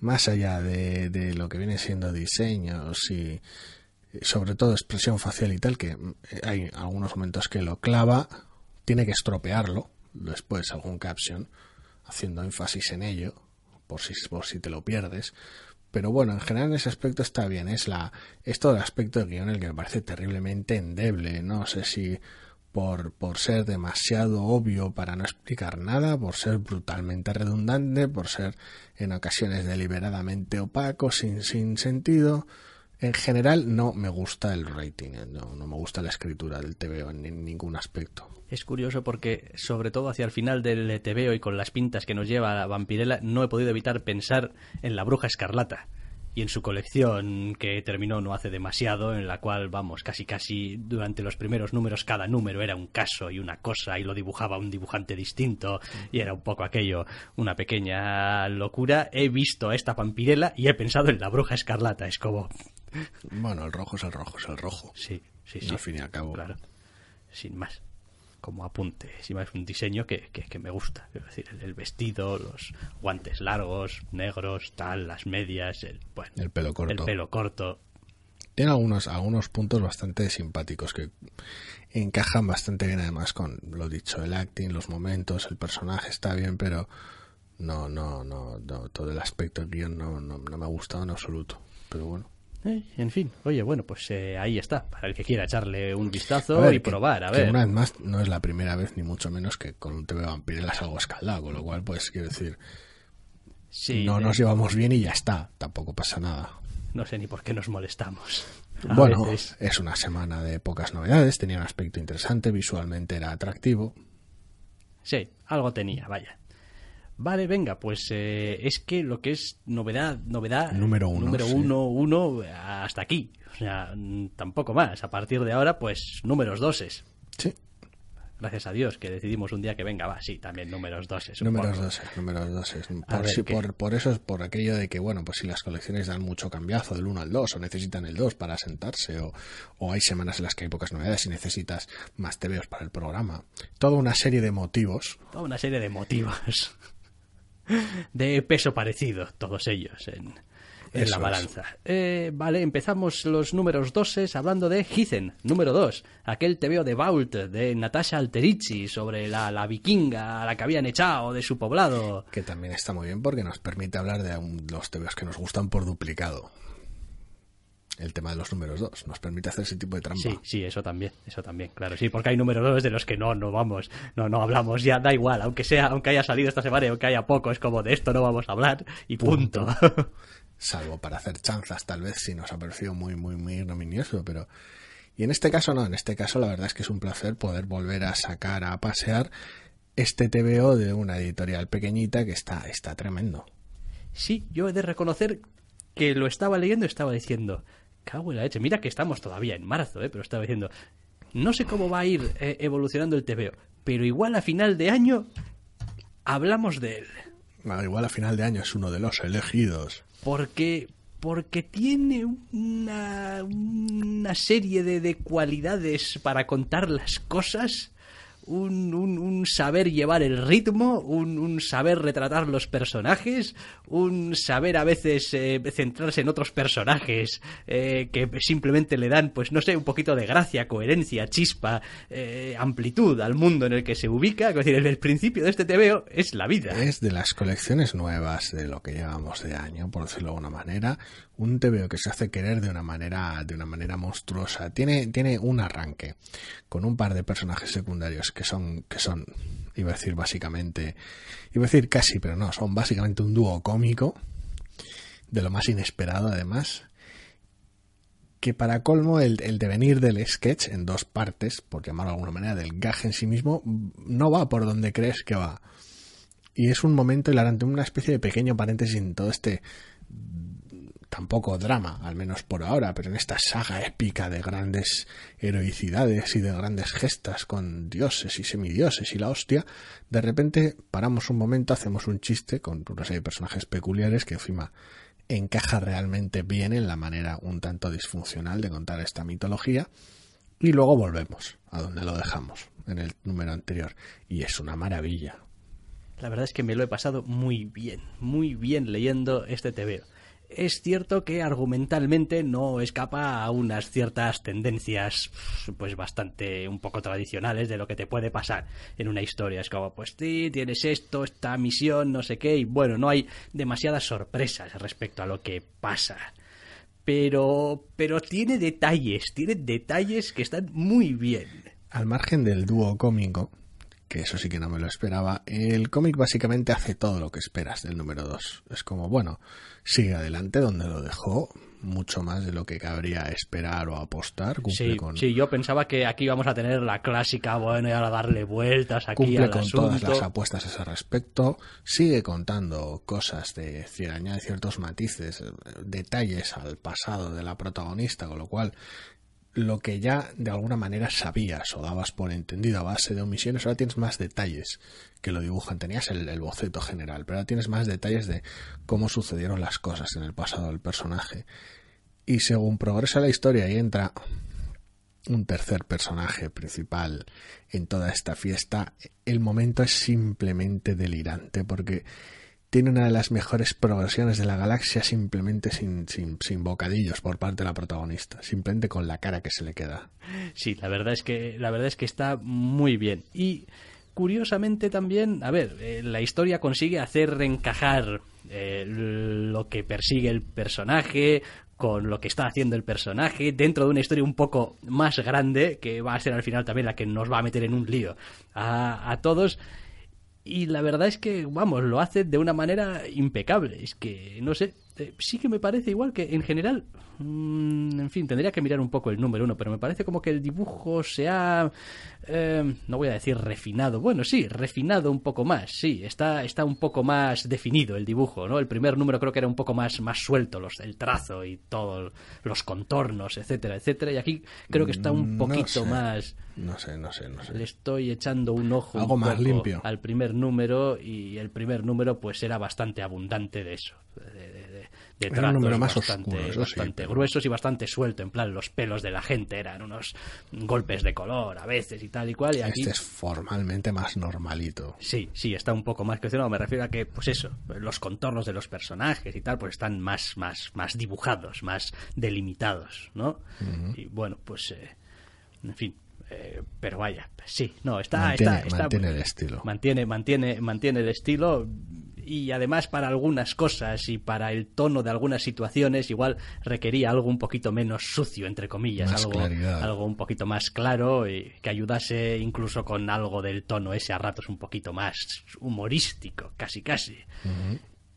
más allá de, de lo que viene siendo diseños y sobre todo expresión facial y tal, que mm, hay algunos momentos que lo clava, tiene que estropearlo, después algún caption, haciendo énfasis en ello, por si, por si te lo pierdes. Pero bueno, en general en ese aspecto está bien. Es la es todo el aspecto del guion el que me parece terriblemente endeble. No sé si por, por ser demasiado obvio para no explicar nada, por ser brutalmente redundante, por ser en ocasiones deliberadamente opaco, sin, sin sentido. En general no me gusta el rating, eh, no, no me gusta la escritura del TVO en, en ningún aspecto. Es curioso porque, sobre todo hacia el final del TVO y con las pintas que nos lleva la vampirela, no he podido evitar pensar en la bruja escarlata y en su colección que terminó no hace demasiado, en la cual, vamos, casi casi durante los primeros números cada número era un caso y una cosa y lo dibujaba un dibujante distinto y era un poco aquello, una pequeña locura. He visto a esta vampirela y he pensado en la bruja escarlata. Es como, Bueno, el rojo es el rojo, es el rojo. sí, sí, sí. Al fin y al cabo. Claro, sin más. Como apunte, sin más, un diseño que, que, que me gusta. Es decir, el, el vestido, los guantes largos, negros, tal, las medias, el, bueno, El pelo corto. El pelo corto. Tiene algunos, algunos puntos bastante simpáticos que encajan bastante bien además con lo dicho, el acting, los momentos, el personaje está bien, pero no, no, no, no todo el aspecto del guion no, no, no me ha gustado en absoluto. Pero bueno. Eh, en fin, oye, bueno, pues eh, ahí está. Para el que quiera echarle un vistazo ver, y que- probar, a ver. una vez más no es la primera vez ni mucho menos que con un TV Vampirella salgo escaldado, con lo cual pues quiero decir, Sí, no eh, nos llevamos bien y ya está, tampoco pasa nada. no sé ni por qué nos molestamos. A bueno, veces. es una semana de pocas novedades, tenía un aspecto interesante, visualmente era atractivo. Sí, algo tenía, vaya. Vale, venga, pues eh, es que lo que es novedad, novedad. Número uno, Número sí. uno, uno, hasta aquí. O sea, mm, tampoco más. A partir de ahora, pues números doses. Sí, Gracias a Dios que decidimos un día que venga, va, sí, también números doses. Números poco. 12, números 12. A Por, ver, si- ¿qué? por, por eso es por aquello de que, bueno, pues si las colecciones dan mucho cambiazo del 1 al 2 o necesitan el 2 para sentarse o, o hay semanas en las que hay pocas novedades y necesitas más TVOs para el programa. Toda una serie de motivos. Toda una serie de motivos de peso parecido, todos ellos, en, en Eso la balanza. Eh, vale, empezamos los números doses hablando de Heathen, número 2, aquel TVO de Vault de Natasha Alterici sobre la, la vikinga a la que habían echado de su poblado. que también está muy bien porque nos permite hablar de los TVOs que nos gustan por duplicado. El tema de los números 2 nos permite hacer ese tipo de trampa. Sí, sí, eso también, eso también, claro, sí, porque hay números dos de los que no, no vamos, no, no hablamos, ya da igual, aunque sea, aunque haya salido esta semana y aunque haya poco, es como de esto no vamos a hablar y punto. salvo para hacer chanzas tal vez si nos ha parecido muy muy muy ignominioso pero y en este caso no en este caso la verdad es que es un placer poder volver a sacar a pasear este TVO de una editorial pequeñita que está está tremendo Sí, yo he de reconocer que lo estaba leyendo y estaba diciendo, cago en la leche, mira que estamos todavía en marzo, ¿eh? pero estaba diciendo, no sé cómo va a ir eh, evolucionando el TVO, pero igual a final de año hablamos de él. Igual a final de año es uno de los elegidos. Porque porque tiene una, una serie de, de cualidades para contar las cosas un, un, saber llevar el ritmo, un, un, saber retratar los personajes, un saber a veces eh, centrarse en otros personajes eh, que simplemente le dan, pues no sé, un poquito de gracia, coherencia, chispa, eh, amplitud al mundo en el que se ubica. Es decir, el, el principio de este TVO es la vida. Es de las colecciones nuevas de lo que llevamos de año, por decirlo de alguna manera, un TVO que se hace querer de una manera, de una manera monstruosa. Tiene, tiene un arranque con un par de personajes secundarios que son, que son, iba a decir básicamente, iba a decir casi, pero no, son básicamente un dúo cómico, de lo más inesperado además, que para colmo el, el, devenir del sketch en dos partes, por llamarlo de alguna manera, del gag en sí mismo, no va por donde crees que va. Y es un momento hilarante, una especie de pequeño paréntesis en todo este tampoco drama, al menos por ahora, pero en esta saga épica de grandes heroicidades y de grandes gestas con dioses y semidioses y la hostia, de repente paramos un momento, hacemos un chiste con una serie de personajes peculiares que encima encaja realmente bien en la manera un tanto disfuncional de contar esta mitología y luego volvemos a donde lo dejamos en el número anterior y es una maravilla. La verdad es que me lo he pasado muy bien, muy bien leyendo este TVO es cierto que argumentalmente no escapa a unas ciertas tendencias pues bastante un poco tradicionales de lo que te puede pasar en una historia. Es como, pues sí, tienes esto, esta misión, no sé qué, y bueno, no hay demasiadas sorpresas respecto a lo que pasa. Pero, pero tiene detalles, tiene detalles que están muy bien. Al margen del dúo cómico, que eso sí que no me lo esperaba, el cómic básicamente hace todo lo que esperas del número 2. Es como, bueno, sigue adelante donde lo dejó, mucho más de lo que cabría esperar o apostar. sí, con, sí, yo pensaba que aquí íbamos a tener la clásica, bueno, y ahora darle vueltas aquí cumple al con asunto. todas las apuestas a ese respecto, sigue contando cosas de añade ciertos matices, detalles al pasado de la protagonista, con lo cual lo que ya de alguna manera sabías o dabas por entendido a base de omisiones, ahora tienes más detalles que lo dibujan. Tenías el, el, boceto general, pero ahora tienes más detalles de cómo sucedieron las cosas en el pasado del personaje. Y según progresa la historia y entra un tercer personaje principal en toda esta fiesta, el momento es simplemente delirante porque tiene una de las mejores progresiones de la galaxia simplemente sin, sin, sin, bocadillos por parte de la protagonista, simplemente con la cara que se le queda. Sí, la verdad es que, la verdad es que está muy bien. Y curiosamente también, a ver, eh, la historia consigue hacer encajar eh, lo que persigue el personaje con lo que está haciendo el personaje dentro de una historia un poco más grande que va a ser al final también la que nos va a meter en un lío a, a todos y la verdad es que, vamos, lo hace de una manera impecable. Es que, no sé, eh, sí que me parece igual que en general, mmm, en fin, tendría que mirar un poco el número uno, pero me parece como que el dibujo se ha, eh, no voy a decir refinado, bueno, sí, refinado un poco más, sí, está, está un poco más definido el dibujo, ¿no? El primer número creo que era un poco más, más suelto, los, el trazo y todos los contornos, etcétera, etcétera, y aquí creo que está un poquito no sé, más... No sé, no sé, no sé. Le estoy echando un ojo Algo un más poco limpio. al primer número y el primer número pues era bastante abundante de eso, de, de, de, número más bastante, oscuro, sí, gruesos y bastante suelto, en plan los pelos de la gente eran unos golpes de color a veces y tal y cual y aquí Este es formalmente más normalito. Sí, sí, está un poco más crecido. Me refiero a que, pues eso, los contornos de los personajes y tal, pues están más, más, más dibujados, más delimitados, ¿no? Y bueno, pues, eh, en fin. eh, pero vaya, sí, no, está, Mantiene- está, está- mantiene el estilo. Mantiene, mantiene, mantiene el estilo y además para algunas cosas y para el tono de algunas situaciones igual requería algo un poquito menos sucio entre comillas Más algo, claridad. algo un poquito más claro y que ayudase incluso con algo del tono ese a ratos un poquito más humorístico casi casi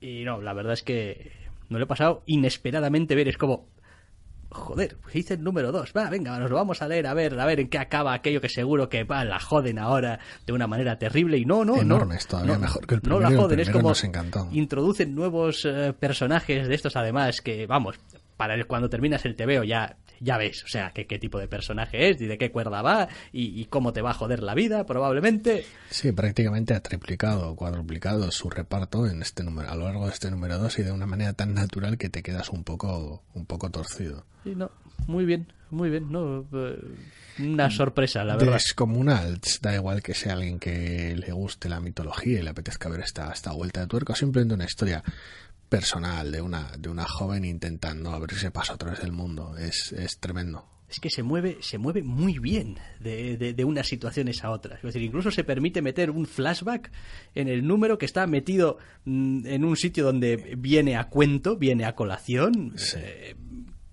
y no la verdad es que me lo he pasado inesperadamente ver es como Joder, hice el número dos. Va, venga, nos lo vamos a leer, a ver, a ver en qué acaba aquello que seguro que va, la joden ahora de una manera terrible. Y no, no, no. Enormes, todavía no, mejor que el No primero, la el joden, es como introducen nuevos eh, personajes de estos además que, vamos, para el- cuando terminas el TVO ya, ya ves, o sea, qué, qué tipo de personaje es y de qué cuerda va y, y cómo te va a joder la vida, probablemente. Sí, prácticamente ha triplicado o cuadruplicado su reparto en este número, a lo largo de este número 2 y de una manera tan natural que te quedas un poco, un poco torcido. Sí, no, muy bien, muy bien, no, eh, una sorpresa, la verdad. Descomunal, da igual que sea alguien que le guste la mitología y le apetezca ver esta, esta vuelta de tuerca, o simplemente una historia personal de una, de una joven intentando abrirse paso a través del mundo. Es, es tremendo. es que se mueve, se mueve muy bien de, de- de unas situaciones a otras. Es decir, incluso se permite meter un flashback en el número que está metido mm, en un sitio donde viene a cuento, viene a colación. eh,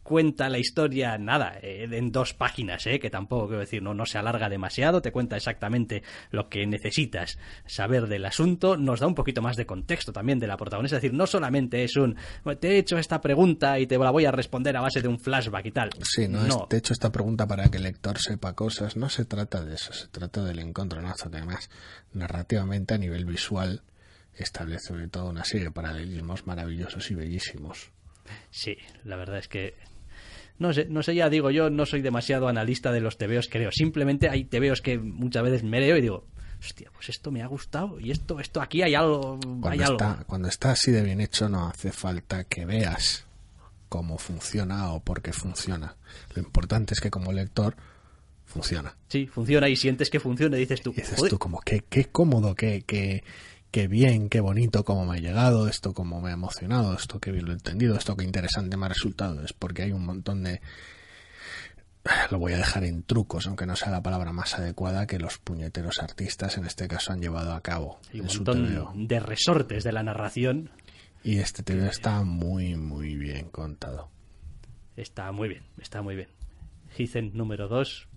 cuenta la historia, nada, eh, en dos páginas, eh, que tampoco quiero decir, no, no se alarga demasiado, te cuenta exactamente lo que necesitas saber del asunto, nos da un poquito más de contexto también de la protagonista, es decir, no solamente es un, te he hecho esta pregunta y te la voy a responder a base de un flashback y tal. Sí, no, es- te he hecho esta pregunta para que el lector sepa cosas. No se trata de eso, se trata del encontronazo. Además, narrativamente a nivel visual establece sobre todo una serie de paralelismos maravillosos y bellísimos. Sí, la verdad es que no sé, no sé, ya digo, yo no soy demasiado analista de los tebeos, creo. Simplemente hay tebeos que muchas veces me leo y digo, hostia, pues esto me ha gustado y esto, esto aquí hay algo, hay Cuando algo. está, cuando está así de bien hecho no hace falta que veas cómo funciona o por qué funciona. Lo importante es que como lector funciona. Sí, funciona y sientes que funciona y dices tú, Y dices "Joder, tú como qué, qué cómodo, qué, qué, qué bien, qué bonito, cómo me ha llegado, esto cómo me ha emocionado, esto qué bien lo he entendido, esto qué interesante me ha resultado. Es porque hay un montón de... Lo voy a dejar en trucos, aunque no sea la palabra más adecuada que los puñeteros artistas en este caso han llevado a cabo hay un montón de resortes de la narración. Y este TVO está muy, muy bien contado. Está muy bien, está muy bien. Hizen número 2.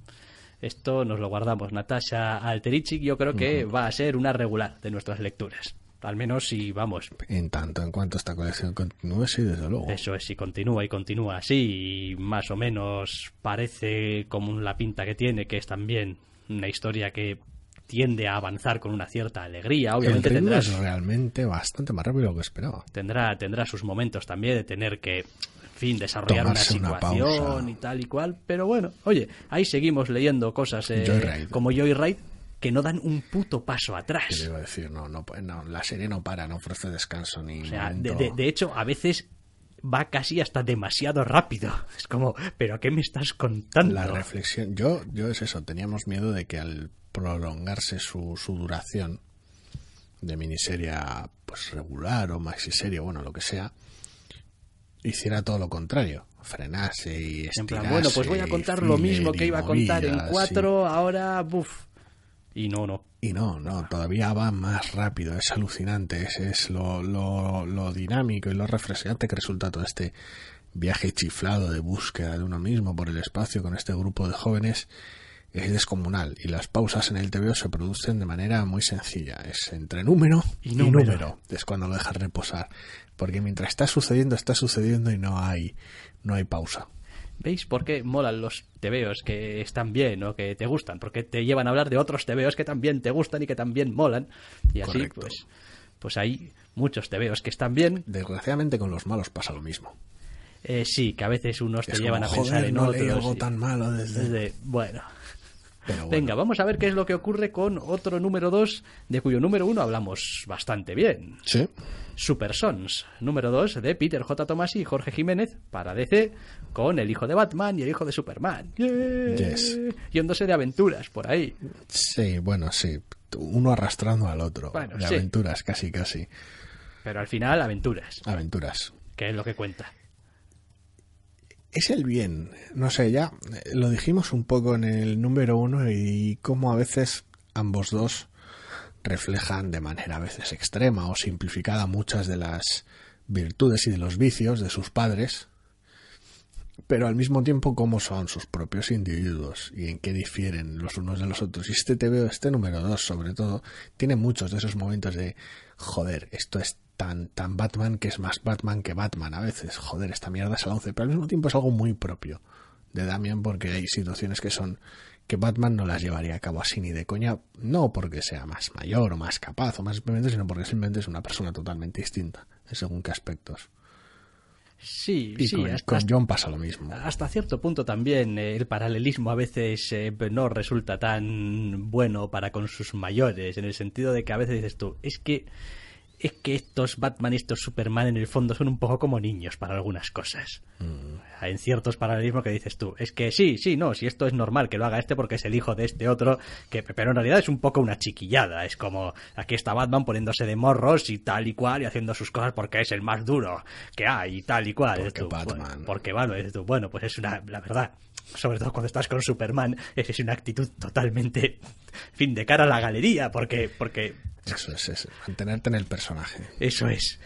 Esto nos lo guardamos. Natasha Alterici, yo creo que va a ser una regular de nuestras lecturas. Al menos si, vamos, En tanto en cuanto esta colección continúe, sí, desde luego. Eso es, si continúa y continúa así, y más o menos parece como la pinta que tiene, que es también una historia que tiende a avanzar con una cierta alegría. El Obviamente ritmo tendrá, es realmente bastante más rápido de lo que esperaba. tendrá, tendrá sus momentos también de tener que, fin, desarrollar una Tomarse una situación y tal y cual. Pero bueno, oye, ahí seguimos leyendo cosas eh, Joyride. como Joyride que no dan un puto paso Te atrás. iba a decir, no, no, no, la serie no para, no ofrece descanso ni O sea, de, momento- de- de hecho, a veces va casi hasta demasiado rápido. Es como, ¿pero qué me estás contando? La reflexión, yo, yo es eso, teníamos miedo de que al prolongarse su, su duración de miniserie pues regular o maxiserie, bueno, lo que sea, hiciera todo lo contrario, frenase y En estirase. plan, bueno, pues voy a contar lo mismo que iba a contar en cuatro, ahora, buf. Y no, no. Y no, no, todavía va más rápido, es alucinante, es, es lo, lo, lo dinámico y lo refrescante que resulta todo este viaje chiflado de búsqueda de uno mismo por el espacio con este grupo de jóvenes es descomunal y las pausas en el TVO se producen de manera muy sencilla, es entre número Y y número. número, es cuando lo dejas reposar, porque mientras está sucediendo, está sucediendo y no hay, no hay pausa. ¿Veis por qué molan los tebeos que están bien o que te gustan? Porque te llevan a hablar de otros tebeos que también te gustan y que también molan. Y así, Correcto. pues, pues hay muchos tebeos que están bien. Desgraciadamente con los malos pasa lo mismo. Eh, sí, que a veces unos te llevan como, a pensar "Joder, en no otros. algo y- tan malo desde... desde- bueno. Pero bueno. Venga, vamos a ver qué es lo que ocurre con otro número 2, de cuyo número 1 hablamos bastante bien. Sí. Super Sons, número 2 de Peter J. Tomasi y Jorge Jiménez para DC, con el hijo de Batman y el hijo de Superman. ¡Yeah! Yes. Yéndose de aventuras por ahí. Sí, bueno, sí. Uno arrastrando al otro. Bueno, de sí. aventuras, casi, casi. Pero al final, aventuras, Aventuras. que es lo que cuenta. Es el bien. No sé, ya eh, lo dijimos un poco en el número uno y cómo a veces ambos dos reflejan de manera a veces extrema o simplificada muchas de las virtudes y de los vicios de sus padres, pero al mismo tiempo cómo son sus propios individuos y en qué difieren los unos de los otros. Y este TVO, este número 2 sobre todo, tiene muchos de esos momentos de, joder, esto es tan, tan Batman que es más Batman que Batman a veces, joder, esta mierda es al 11, pero al mismo tiempo es algo muy propio de Damian porque hay situaciones que son que Batman no las llevaría a cabo así ni de coña, no porque sea más mayor o más capaz o más experimentado, sino porque simplemente es una persona totalmente distinta, según qué aspectos. Sí, Y sí, con, hasta, con John pasa lo mismo. hasta cierto punto también eh, el paralelismo a veces eh, no resulta tan bueno para con sus mayores, en el sentido de que a veces dices tú, es que es que estos Batman y estos Superman en el fondo son un poco como niños para algunas cosas. En ciertos paralelismos que dices tú, es que sí, sí, no, si esto es normal que lo haga este porque es el hijo de este otro, que pero en realidad es un poco una chiquillada, es como aquí está Batman poniéndose de morros y tal y cual y haciendo sus cosas porque es el más duro que hay y tal y cual. Porque tú, Batman. bueno, porque bueno, dices tú, bueno, pues es una, la verdad, sobre todo cuando estás con Superman, es, es una actitud totalmente, en fin, de cara a la galería, porque, porque Eso es, es mantenerte en el personaje. eso es.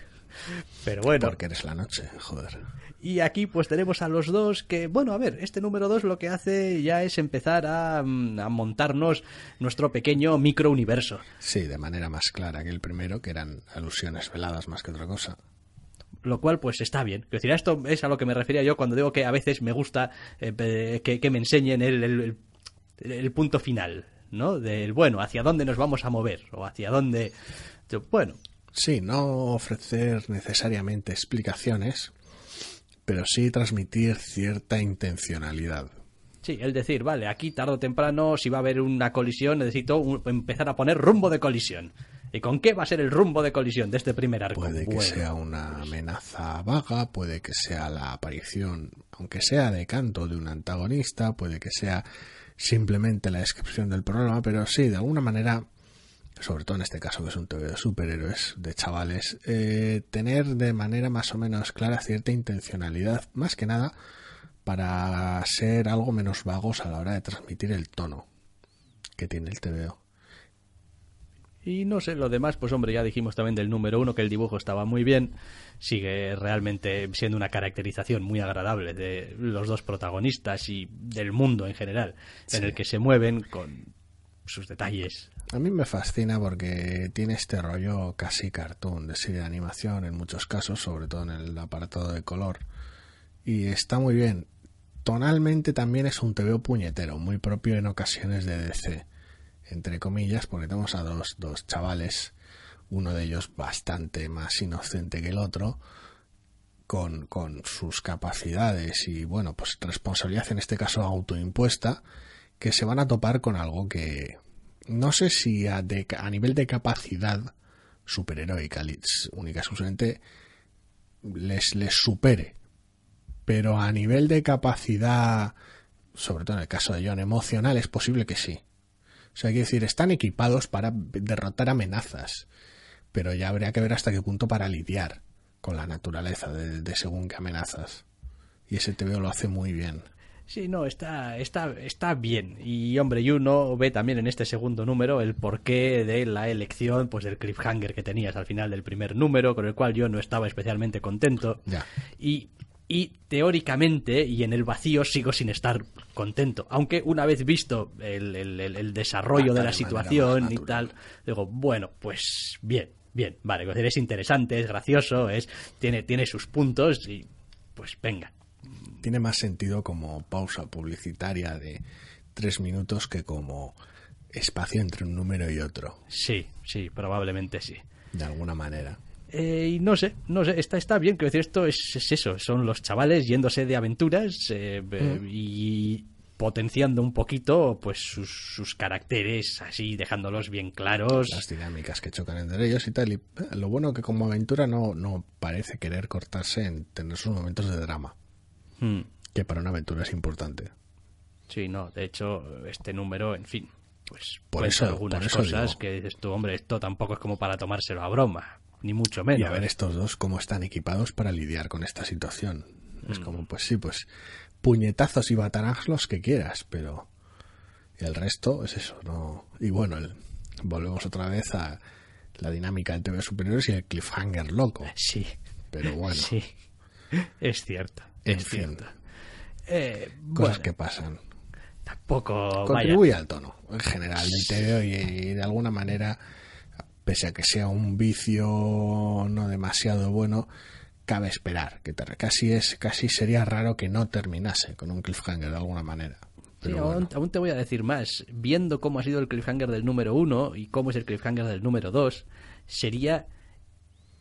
Pero bueno, Porque eres la noche, joder. Y aquí pues tenemos a los dos que, bueno, a ver, este número 2 lo que hace ya es empezar a, mm, a montarnos nuestro pequeño microuniverso. Sí, de manera más clara que el primero, que eran alusiones veladas más que otra cosa. Lo cual, pues está bien. Quiero decir, esto es a lo que me refería yo cuando digo que a veces me gusta eh, que, que me enseñen el, el- punto final, ¿no? Del, bueno, hacia dónde nos vamos a mover o hacia dónde... Bueno, Sí, no ofrecer necesariamente explicaciones, pero sí transmitir cierta intencionalidad. sí, el decir, vale, aquí tarde o temprano, si va a haber una colisión, necesito un- empezar a poner rumbo de colisión. ¿Y con qué va a ser el rumbo de colisión de este primer arco? Puede que Bueno, sea una amenaza vaga, puede que sea la aparición, aunque sea de canto, de un antagonista, puede que sea simplemente la descripción del problema, pero sí, de alguna manera, sobre todo en este caso que es un TV de superhéroes, de chavales, eh, tener de manera más o menos clara cierta intencionalidad, más que nada para ser algo menos vagos a la hora de transmitir el tono que tiene el TVO. Y no sé, lo demás, pues hombre, ya dijimos también del número uno que el dibujo estaba muy bien. Sigue realmente siendo una caracterización muy agradable de los dos protagonistas y del mundo en general, en el que se mueven con sus detalles. A mí me fascina porque tiene este rollo casi cartoon de serie de animación en muchos casos, sobre todo en el apartado de color. Y está muy bien. Tonalmente también es un TVO puñetero, muy propio en ocasiones de DC, entre comillas, porque tenemos a dos, dos chavales, uno de ellos bastante más inocente que el otro, con, con sus capacidades y, bueno, pues responsabilidad en este caso autoimpuesta, que se van a topar con algo que no sé si a, de- a nivel de capacidad superheroica, única exclusivamente, les, les supere. Pero a nivel de capacidad, sobre todo en el caso de John, emocional, es posible que sí. O sea, hay que decir, están equipados para derrotar amenazas, pero ya habría que ver hasta qué punto para lidiar con la naturaleza de, de según qué amenazas. Y ese TVO lo hace muy bien. Sí, no, está, está, está bien. Y hombre, y uno ve también en este segundo número el porqué de la elección pues del cliffhanger que tenías al final del primer número, con el cual yo no estaba especialmente contento. Ya. Y, y teóricamente y en el vacío sigo sin estar contento. Aunque una vez visto el, el- el- desarrollo Ah, de la situación y tal, digo, bueno, pues bien, bien, vale, es interesante, es gracioso, es, tiene, tiene sus puntos y pues venga. Tiene más sentido como pausa publicitaria de tres minutos que como espacio entre un número y otro, Sí, sí, probablemente sí. de alguna manera. Eh, y no sé, no sé, está, está bien, quiero decir, esto es, es eso, son los chavales yéndose de aventuras eh, eh, y potenciando un poquito pues sus, sus caracteres, así, dejándolos bien claros. Las dinámicas que chocan entre ellos y tal. Y eh, lo bueno que como aventura no, no parece querer cortarse en tener sus momentos de drama, Hmm, que para una aventura es importante. Sí, no, de hecho, este número, en fin, pues Por eso- algunas por eso cosas digo. que dices tú, hombre, esto tampoco es como para tomárselo a broma, ni mucho menos. Y a ver estos dos cómo están equipados para lidiar con esta situación. Mm. Es como, pues sí, pues puñetazos y batanazos los que quieras, pero el resto es eso, ¿no? Y bueno, el- volvemos otra vez a la dinámica del TV superiores y el cliffhanger loco. Sí, Pero bueno, sí, es cierto, En fin. Eh, cosas bueno, que pasan. tampoco vaya. Contribuye al tono en general del TV y, de alguna manera, pese a que sea un vicio no demasiado bueno, cabe esperar que te- casi es casi sería raro que no terminase con un cliffhanger de alguna manera. Sí, Pero aún, bueno, aún te voy a decir más. Viendo cómo ha sido el cliffhanger del número uno y cómo es el cliffhanger del número dos, sería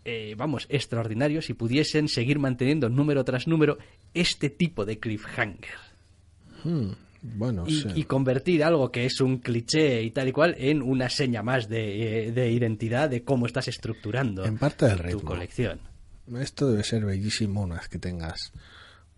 eh, vamos, extraordinario si pudiesen seguir manteniendo número tras número este tipo de cliffhanger. Hmm, bueno, y, sí. y convertir algo que es un cliché y tal y cual en una seña más de, eh, de identidad de cómo estás estructurando En parte del tu ritmo. colección. Esto debe ser bellísimo una vez que tengas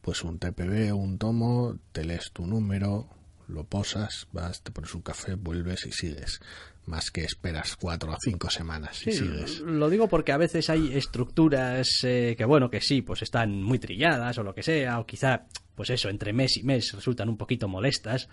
pues un TPB o un tomo, te lees tu número, lo posas, vas, te pones un café, vuelves y sigues. Más que esperas cuatro o cinco semanas y Sí, sigues. lo digo porque a veces hay estructuras eh, que, bueno, que sí, pues están muy trilladas o lo que sea, o quizá, pues eso, entre mes y mes resultan un poquito molestas,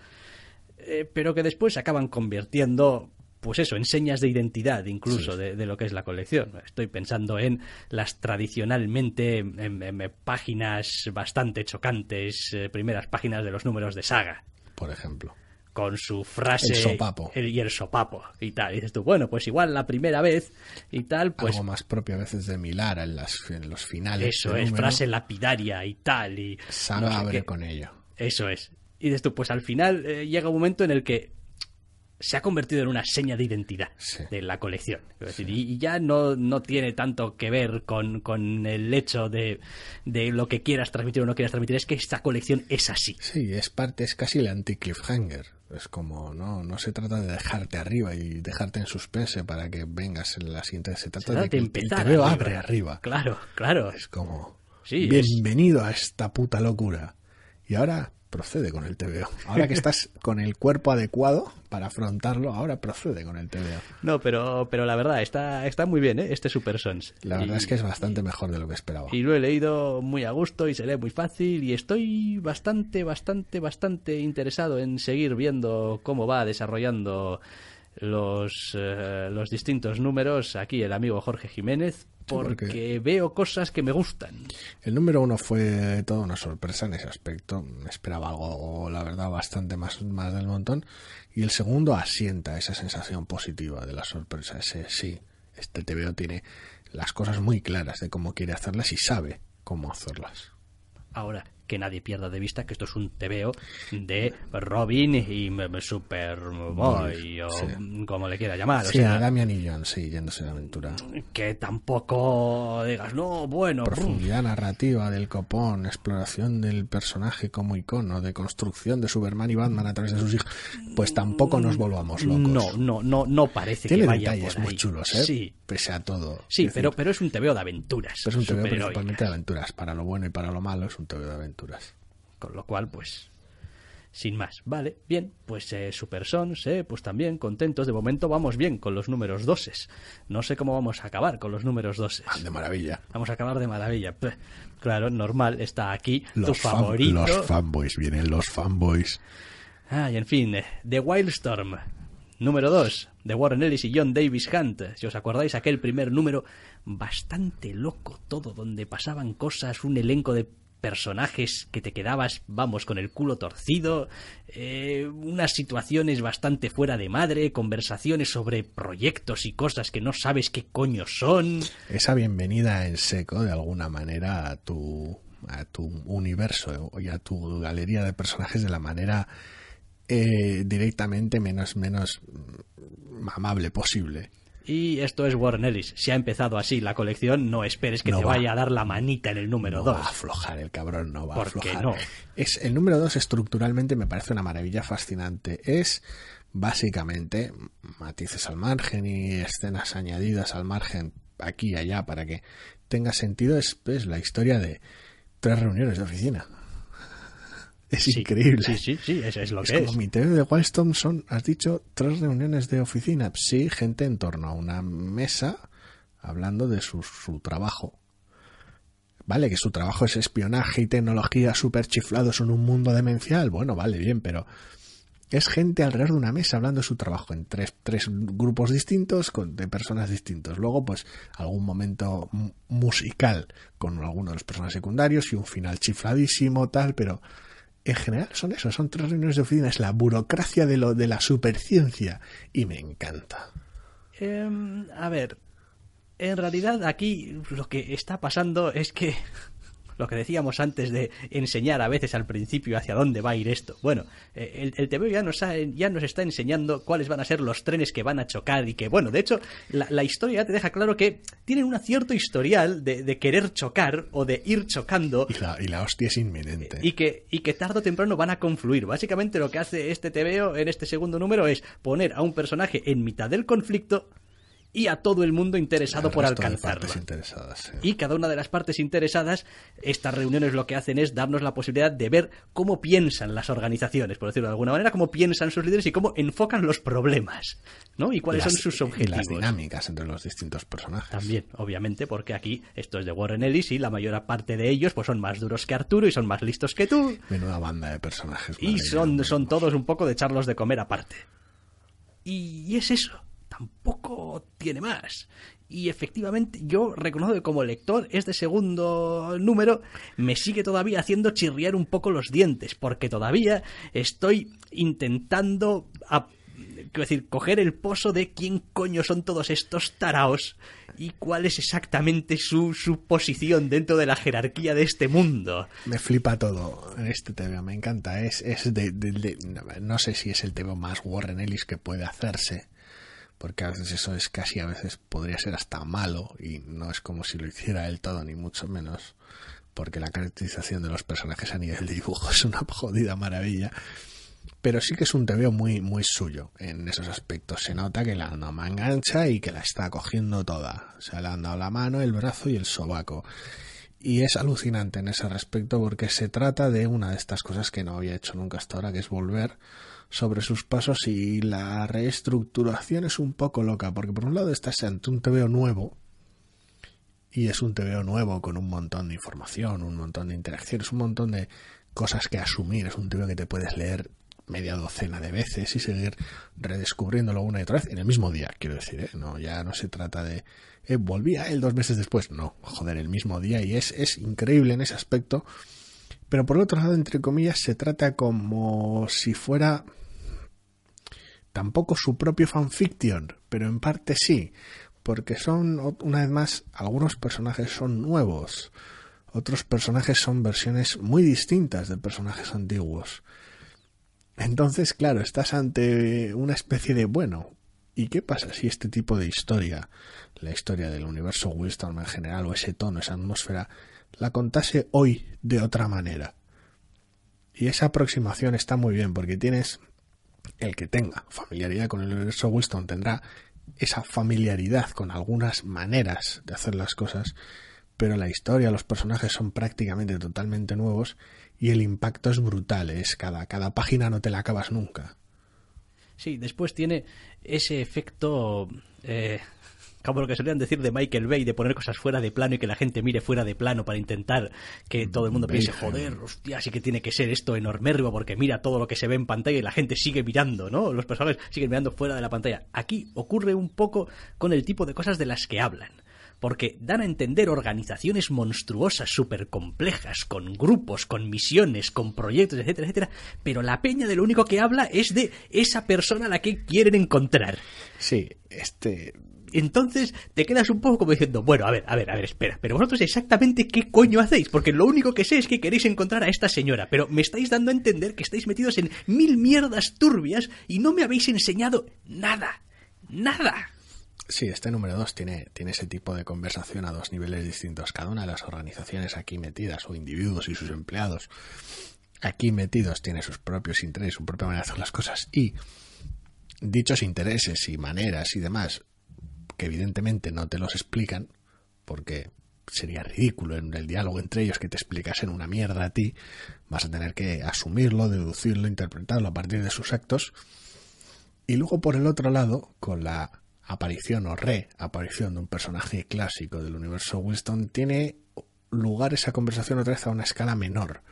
eh, pero que después se acaban convirtiendo, pues eso, en señas de identidad incluso Sí. de, de lo que es la colección. Estoy pensando en las tradicionalmente en- en- en páginas bastante chocantes, eh, primeras páginas de los números de saga Por ejemplo. Con su frase El sopapo. el- y el sopapo y tal. Y dices tú, bueno, pues igual la primera vez y tal, pues Algo más propio a veces de Milara en, las, en los finales. eso es, número. frase lapidaria y tal. Y Saga no sé abre qué. con ello. Eso es. Y dices tú, pues al final eh, llega un momento en el que se ha convertido en una seña de identidad Sí. de la colección. Quiero decir, y, y ya no, no tiene tanto que ver con, con el hecho de, de lo que quieras transmitir o no quieras transmitir, es que esta colección es así. Sí, es parte, es casi el anti-cliffhanger. Es como, no, no se trata de dejarte arriba y dejarte en suspense para que vengas en la siguiente. Se trata trata de que de el empezar arriba. abre arriba. Claro, claro. Es como, Sí, bienvenido a esta puta locura. Y ahora procede con el TVO. Ahora que estás con el cuerpo adecuado para afrontarlo, ahora procede con el TVO. No, pero, pero la verdad, está, está muy bien, ¿eh? Este Super Sons. La verdad Y- es que es bastante mejor de lo que esperaba. Y lo he leído muy a gusto y se lee muy fácil y estoy bastante, bastante, bastante interesado en seguir viendo cómo va desarrollando los, eh, los distintos números aquí el amigo Jorge Jiménez porque- porque veo cosas que me gustan. El número uno fue toda una sorpresa en ese aspecto. Me esperaba algo, la verdad, bastante más, más del montón. Y el segundo asienta esa sensación positiva de la sorpresa. Ese sí, este TVO tiene las cosas muy claras de cómo quiere hacerlas y sabe cómo hacerlas. Ahora, que nadie pierda de vista que esto es un TVO de Robin y Superboy o Sí. como le quiera llamar. o Sí, sea, a Damian y John, sí, yéndose de aventura. que tampoco digas, no, bueno, Profundidad narrativa del copón, exploración del personaje como icono, de construcción de Superman y Batman a través de sus hijos. Pues tampoco nos volvamos locos. No, no, no, no parece Tiene que vaya detalles por ahí. muy chulos, ¿eh? Sí, Pese a todo. sí, pero, decir, pero es un TVO de aventuras. pero es un TVO principalmente de aventuras. Para lo bueno y para lo malo es un TVO de aventuras. Con lo cual, pues, sin más. Vale, bien, pues eh, Super Sons, eh, pues también contentos. De momento vamos bien con los números doses. No sé cómo vamos a acabar con los números doses. Ah, De maravilla. Vamos a acabar de maravilla. Claro, normal, está aquí tu Los, fan- favorito. los fanboys, vienen los fanboys. Ah, y en fin, eh, The Wildstorm, número 2, de Warren Ellis y John Davis Hunt. Si os acordáis, aquel primer número bastante loco todo, donde pasaban cosas, un elenco de personajes que te quedabas, vamos, con el culo torcido, eh, unas situaciones bastante fuera de madre, conversaciones sobre proyectos y cosas que no sabes qué coño son. Esa bienvenida en seco, de alguna manera, a tu, a tu universo y a tu galería de personajes de la manera eh, directamente menos, menos mm, amable posible. Y esto es Warren Ellis. Si ha empezado así la colección, no esperes que No te va. vaya a dar la manita en el número no 2. va a aflojar el cabrón, no va a ¿Por qué aflojar. no? Es, el número 2 estructuralmente me parece una maravilla fascinante. Es básicamente matices al margen y escenas añadidas al margen aquí y allá para que tenga sentido. Es, es la historia de tres reuniones de oficina. Es Sí, increíble. Sí, sí, sí, eso es lo Es que como es. mi TV de Wildstorm son, has dicho, tres reuniones de oficina. Sí, gente en torno a una mesa hablando de su, su trabajo. Vale, que su trabajo es espionaje y tecnología super chiflados en un mundo demencial. Bueno, vale, bien, pero es gente alrededor de una mesa hablando de su trabajo en tres, tres grupos distintos con, de personas distintos. Luego, pues, algún momento mu- musical con algunos de los personajes secundarios y un final chifladísimo, tal, pero en general son eso, son tres reuniones de oficina, la burocracia de lo de la superciencia y me encanta. Em, a ver, en realidad aquí lo que está pasando es que lo que decíamos antes de enseñar a veces al principio hacia dónde va a ir esto. Bueno, eh, el, el ya nos, ya nos está enseñando cuáles van a ser los trenes que van a chocar y que, bueno, de hecho, la, historia ya te deja claro que tienen un cierto historial de, querer chocar o de ir chocando. Y la, y la hostia es inminente. Y que, y que tarde o temprano van a confluir. Básicamente lo que hace este TVO en este segundo número es poner a un personaje en mitad del conflicto y a todo el mundo interesado por alcanzarlo. Y cada una de las partes interesadas, estas reuniones lo que hacen es darnos la posibilidad de ver cómo piensan las organizaciones, por decirlo de alguna manera, cómo piensan sus líderes y cómo enfocan los problemas, ¿no? Y cuáles son sus objetivos. Y las dinámicas entre los distintos personajes. También, obviamente, porque aquí esto es de Warren Ellis y la mayor parte de ellos pues son más duros que Arturo y son más listos que tú. Menuda banda de personajes. Y son, son todos un poco de echarlos de comer aparte. Y es eso tampoco tiene más. Y efectivamente, yo reconozco que como lector, este segundo número me sigue todavía haciendo chirriar un poco los dientes, porque todavía estoy intentando decir, coger el pozo de quién coño son todos estos taraos y cuál es exactamente su, su posición dentro de la jerarquía de este mundo. Me flipa todo este tema, me encanta. Es, es de, no sé si es el tema más Warren Ellis que puede hacerse porque a veces eso es casi a veces podría ser hasta malo y no es como si lo hiciera él todo ni mucho menos porque la caracterización de los personajes a nivel de dibujo es una jodida maravilla. Pero sí que es un tebeo muy muy suyo. En esos aspectos se nota que la no engancha y que la está cogiendo toda. O sea le han dado la mano el brazo y el sobaco. Y es alucinante en ese respecto porque se trata de una de estas cosas que no había hecho nunca hasta ahora que es volver sobre sus pasos y la reestructuración es un poco loca, porque por un lado estás ante un TVO nuevo, y es un TVO nuevo con un montón de información, un montón de interacciones, un montón de cosas que asumir, es un TVO que te puedes leer media docena de veces y seguir redescubriéndolo una y otra vez en el mismo día, quiero decir, ¿eh? no ya no se trata de eh, volví a él dos meses después, no, joder, el mismo día y es, es increíble en ese aspecto, pero por otro lado, entre comillas, se trata como si fuera tampoco su propio fanfiction, pero en parte sí, porque son, una vez más, algunos personajes son nuevos, otros personajes son versiones muy distintas de personajes antiguos. Entonces, claro, estás ante una especie de, bueno, ¿y qué pasa si este tipo de historia, la historia del universo Wildstorm en general, o ese tono, esa atmósfera, la contase hoy de otra manera? Y esa aproximación está muy bien porque tienes el que tenga familiaridad con el universo Winston tendrá esa familiaridad con algunas maneras de hacer las cosas, pero la historia, los personajes son prácticamente totalmente nuevos y el impacto es brutal, es cada, cada página no te la acabas nunca. Sí, después tiene ese efecto eh, como lo que solían decir de Michael Bay, de poner cosas fuera de plano y que la gente mire fuera de plano para intentar que todo el mundo piense, joder, hostia, sí que tiene que ser esto enormérrimo porque mira todo lo que se ve en pantalla y la gente sigue mirando, ¿no? Los personajes siguen mirando fuera de la pantalla. Aquí ocurre un poco con el tipo de cosas de las que hablan porque dan a entender organizaciones monstruosas, súper complejas, con grupos, con misiones, con proyectos, etcétera, etcétera, pero la peña de lo único que habla es de esa persona a la que quieren encontrar. Sí, este entonces te quedas un poco como diciendo, bueno, a ver, a ver, a ver, espera, pero vosotros exactamente qué coño hacéis, porque lo único que sé es que queréis encontrar a esta señora, pero me estáis dando a entender que estáis metidos en mil mierdas turbias y no me habéis enseñado nada, nada. Sí, este número 2 tiene, tiene ese tipo de conversación a dos niveles distintos. Cada una de las organizaciones aquí metidas, o individuos y sus empleados aquí metidos, tiene sus propios intereses, su propia manera de hacer las cosas. Y dichos intereses y maneras y demás que evidentemente no te los explican, porque sería ridículo en el diálogo entre ellos que te explicasen una mierda a ti, vas a tener que asumirlo, deducirlo, interpretarlo a partir de sus actos. Y luego por el otro lado, con la aparición o reaparición de un personaje clásico del universo Winston, tiene lugar esa conversación otra vez a una escala menor.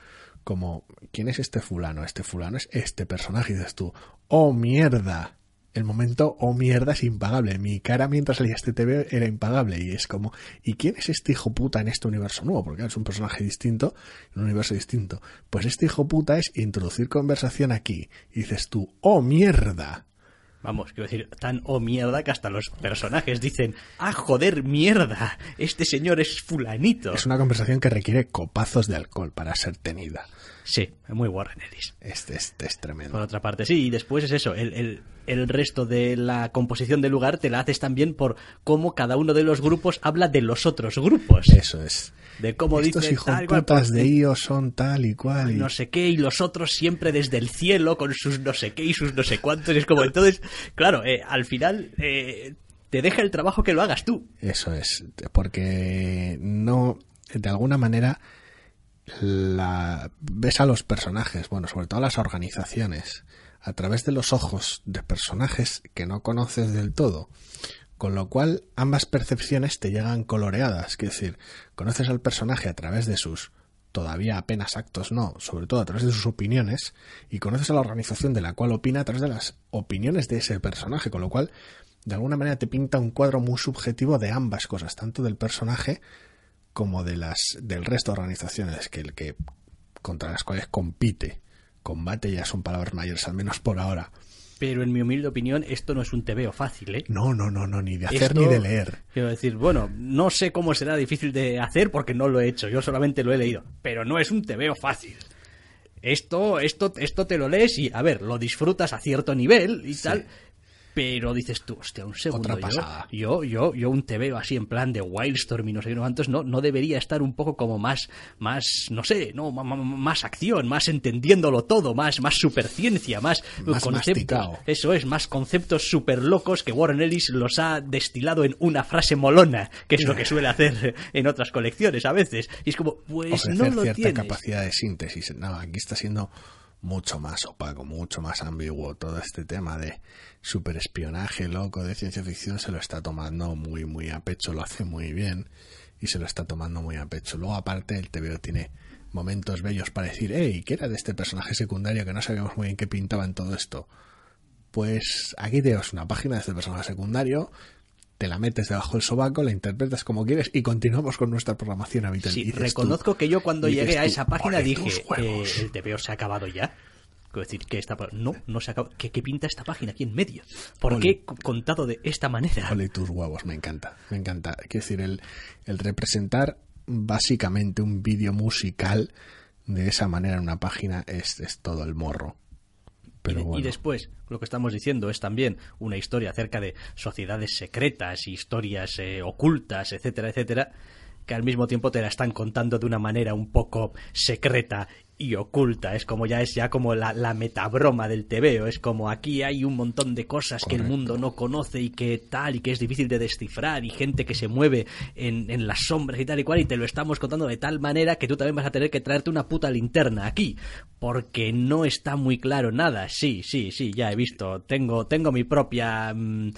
Como, ¿quién es este fulano? Este fulano es este personaje. Y dices tú, ¡oh mierda! El momento, oh mierda, es impagable. Mi cara mientras salía este TV era impagable. Y es como, ¿y quién es este hijo puta en este universo nuevo? Porque es un personaje distinto, en un universo distinto. Pues este hijo puta es introducir conversación aquí. Y dices tú, oh mierda. Vamos, quiero decir, tan o mierda que hasta los personajes dicen, ah, joder, mierda, este señor es fulanito. Es una conversación que requiere copazos de alcohol para ser tenida. Sí, muy Warren Ellis. Este, este es tremendo. Por otra parte, sí, y después es eso, el, el, el resto de la composición del lugar te la haces también por cómo cada uno de los grupos habla de los otros grupos. Eso es. De cómo Estos dicen hijos tal putas pues, de IO son tal y cual. y- no sé qué, y los otros siempre desde el cielo con sus no sé qué y sus no sé cuántos. Y es como, entonces, claro, eh, al final eh, te deja el trabajo que lo hagas tú. Eso es, porque no, de alguna manera, la, ves a los personajes, bueno, sobre todo a las organizaciones, a través de los ojos de personajes que no conoces del todo. Con lo cual, ambas percepciones te llegan coloreadas. Es decir, conoces al personaje a través de sus todavía apenas actos, no, sobre todo a través de sus opiniones, y conoces a la organización de la cual opina a través de las opiniones de ese personaje, con lo cual, de alguna manera te pinta un cuadro muy subjetivo de ambas cosas, tanto del personaje como de las del resto de organizaciones que el que contra las cuales compite. Combate ya son palabras mayores, al menos por ahora. Pero en mi humilde opinión, esto no es un tebeo fácil, ¿eh? No, no, no, no, ni de hacer Esto, ni de leer. Quiero decir, bueno, no sé cómo será difícil de hacer porque no lo he hecho, yo solamente lo he leído, pero no es un tebeo fácil. Esto, esto, esto te lo lees y, a ver, lo disfrutas a cierto nivel y tal, pero dices tú, hostia, un segundo, Otra yo, pasada. yo, yo, yo un tebeo así en plan de Wildstorm y no sé qué, no cuántos, no, no debería estar un poco como más, más, no sé, no, más acción, más entendiéndolo todo, más, más superciencia, más, Más conceptos. masticado. Eso es, más conceptos súper locos que Warren Ellis los ha destilado en una frase molona, que es lo que suele hacer en otras colecciones a veces. Y es como, pues ofrecer no lo cierta tienes. capacidad de síntesis. No, aquí está siendo mucho más opaco, mucho más ambiguo. Todo este tema de superespionaje loco de ciencia ficción se lo está tomando muy, muy a pecho, lo hace muy bien y se lo está tomando muy a pecho. Luego, aparte, el TVO tiene momentos bellos para decir, hey, ¿qué era de este personaje secundario que no sabíamos muy bien qué pintaba en todo esto? Pues aquí tenemos una página de este personaje secundario, te la metes debajo del sobaco, la interpretas como quieres y continuamos con nuestra programación habitual. Sí, tú, reconozco que yo cuando llegué a tú, esa página "Ole dije, eh, huevos". el TVO se ha acabado ya. Quiero decir, que esta, no, no se acaba. ¿Qué, qué pinta esta página aquí en medio? ¿Por Ole. qué co- contado de esta manera? Ole tus huevos, me encanta, me encanta. Quiero decir, el, el representar básicamente un vídeo musical de esa manera en una página es, es todo el morro. Pero y, bueno, y después, lo que estamos diciendo es también una historia acerca de sociedades secretas, historias eh, ocultas, etcétera, etcétera, que al mismo tiempo te la están contando de una manera un poco secreta y oculta. Es como ya es ya como la, la metabroma del tebeo. Es como aquí hay un montón de cosas que el mundo no conoce y que tal y que es difícil de descifrar y gente que se mueve en, en las sombras y tal y cual y te lo estamos contando de tal manera que tú también vas a tener que traerte una puta linterna aquí porque no está muy claro nada. Sí, sí, sí, ya he visto. Tengo, tengo mi propia mm,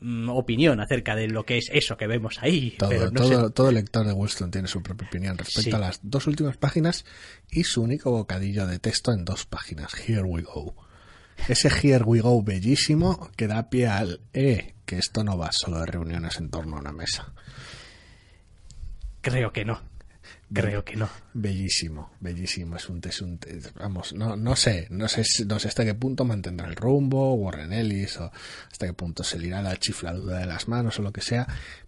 mm, opinión acerca de lo que es eso que vemos ahí. todo, pero no todo, sé. todo lector de Wollstone tiene su propia opinión respecto Sí. a las dos últimas páginas y su único bocadillo de texto en dos páginas. Here we go. Ese Here we go bellísimo que da pie al eh, que esto no va solo de reuniones en torno a una mesa. Creo que no. Creo que no. Bellísimo, bellísimo. Es un, es un vamos, no, no sé, no sé, no sé hasta qué punto mantendrá el rumbo, Warren Ellis, o hasta qué punto se le irá la chifladura de las manos o lo que sea,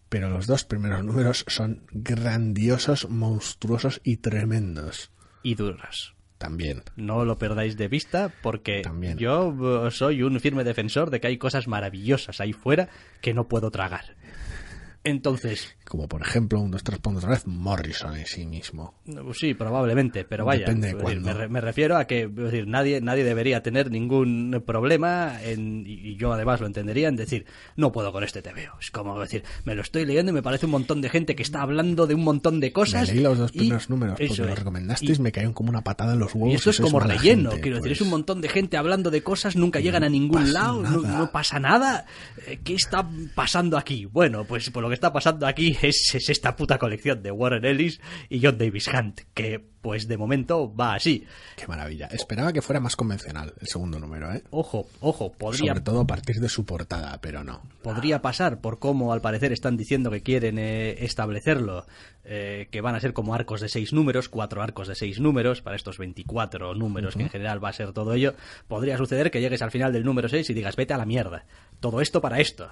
pero los dos primeros números son grandiosos, monstruosos y tremendos. Y duras. También. No lo perdáis de vista porque También. yo eh, soy un firme defensor de que hay cosas maravillosas ahí fuera que no puedo tragar. Entonces, Como por ejemplo, un, dos, tres, pongo otra vez, Morrison en sí mismo. Pues Sí, probablemente, pero vaya. Depende de decir, me, re- me refiero a que decir, nadie, nadie debería tener ningún problema, en, y yo además lo entendería, en decir, no puedo con este TVO. Es como decir, me lo estoy leyendo y me parece un montón de gente que está hablando de un montón de cosas. Me leí los dos primeros números porque eso los recomendasteis, Y- me cayeron como una patada en los huevos. y esto es como relleno, gente, quiero decir, pues. es un montón de gente hablando de cosas, nunca llegan a ningún lado, no pasa nada. Eh, ¿Qué está pasando aquí? Bueno, pues por lo que está pasando aquí es, es esta puta colección de Warren Ellis y John Davis Hunt, que pues de momento va así. Qué maravilla. Esperaba que fuera más convencional el segundo número, ¿eh? Ojo, ojo, podría, Sobre todo a partir de su portada, pero no. podría pasar por cómo al parecer están diciendo que quieren eh, establecerlo, eh, que van a ser como arcos de seis números, cuatro arcos de seis números, para estos 24 números que en general va a ser todo ello, podría suceder que llegues al final del número 6 y digas, vete a la mierda. Todo esto para esto.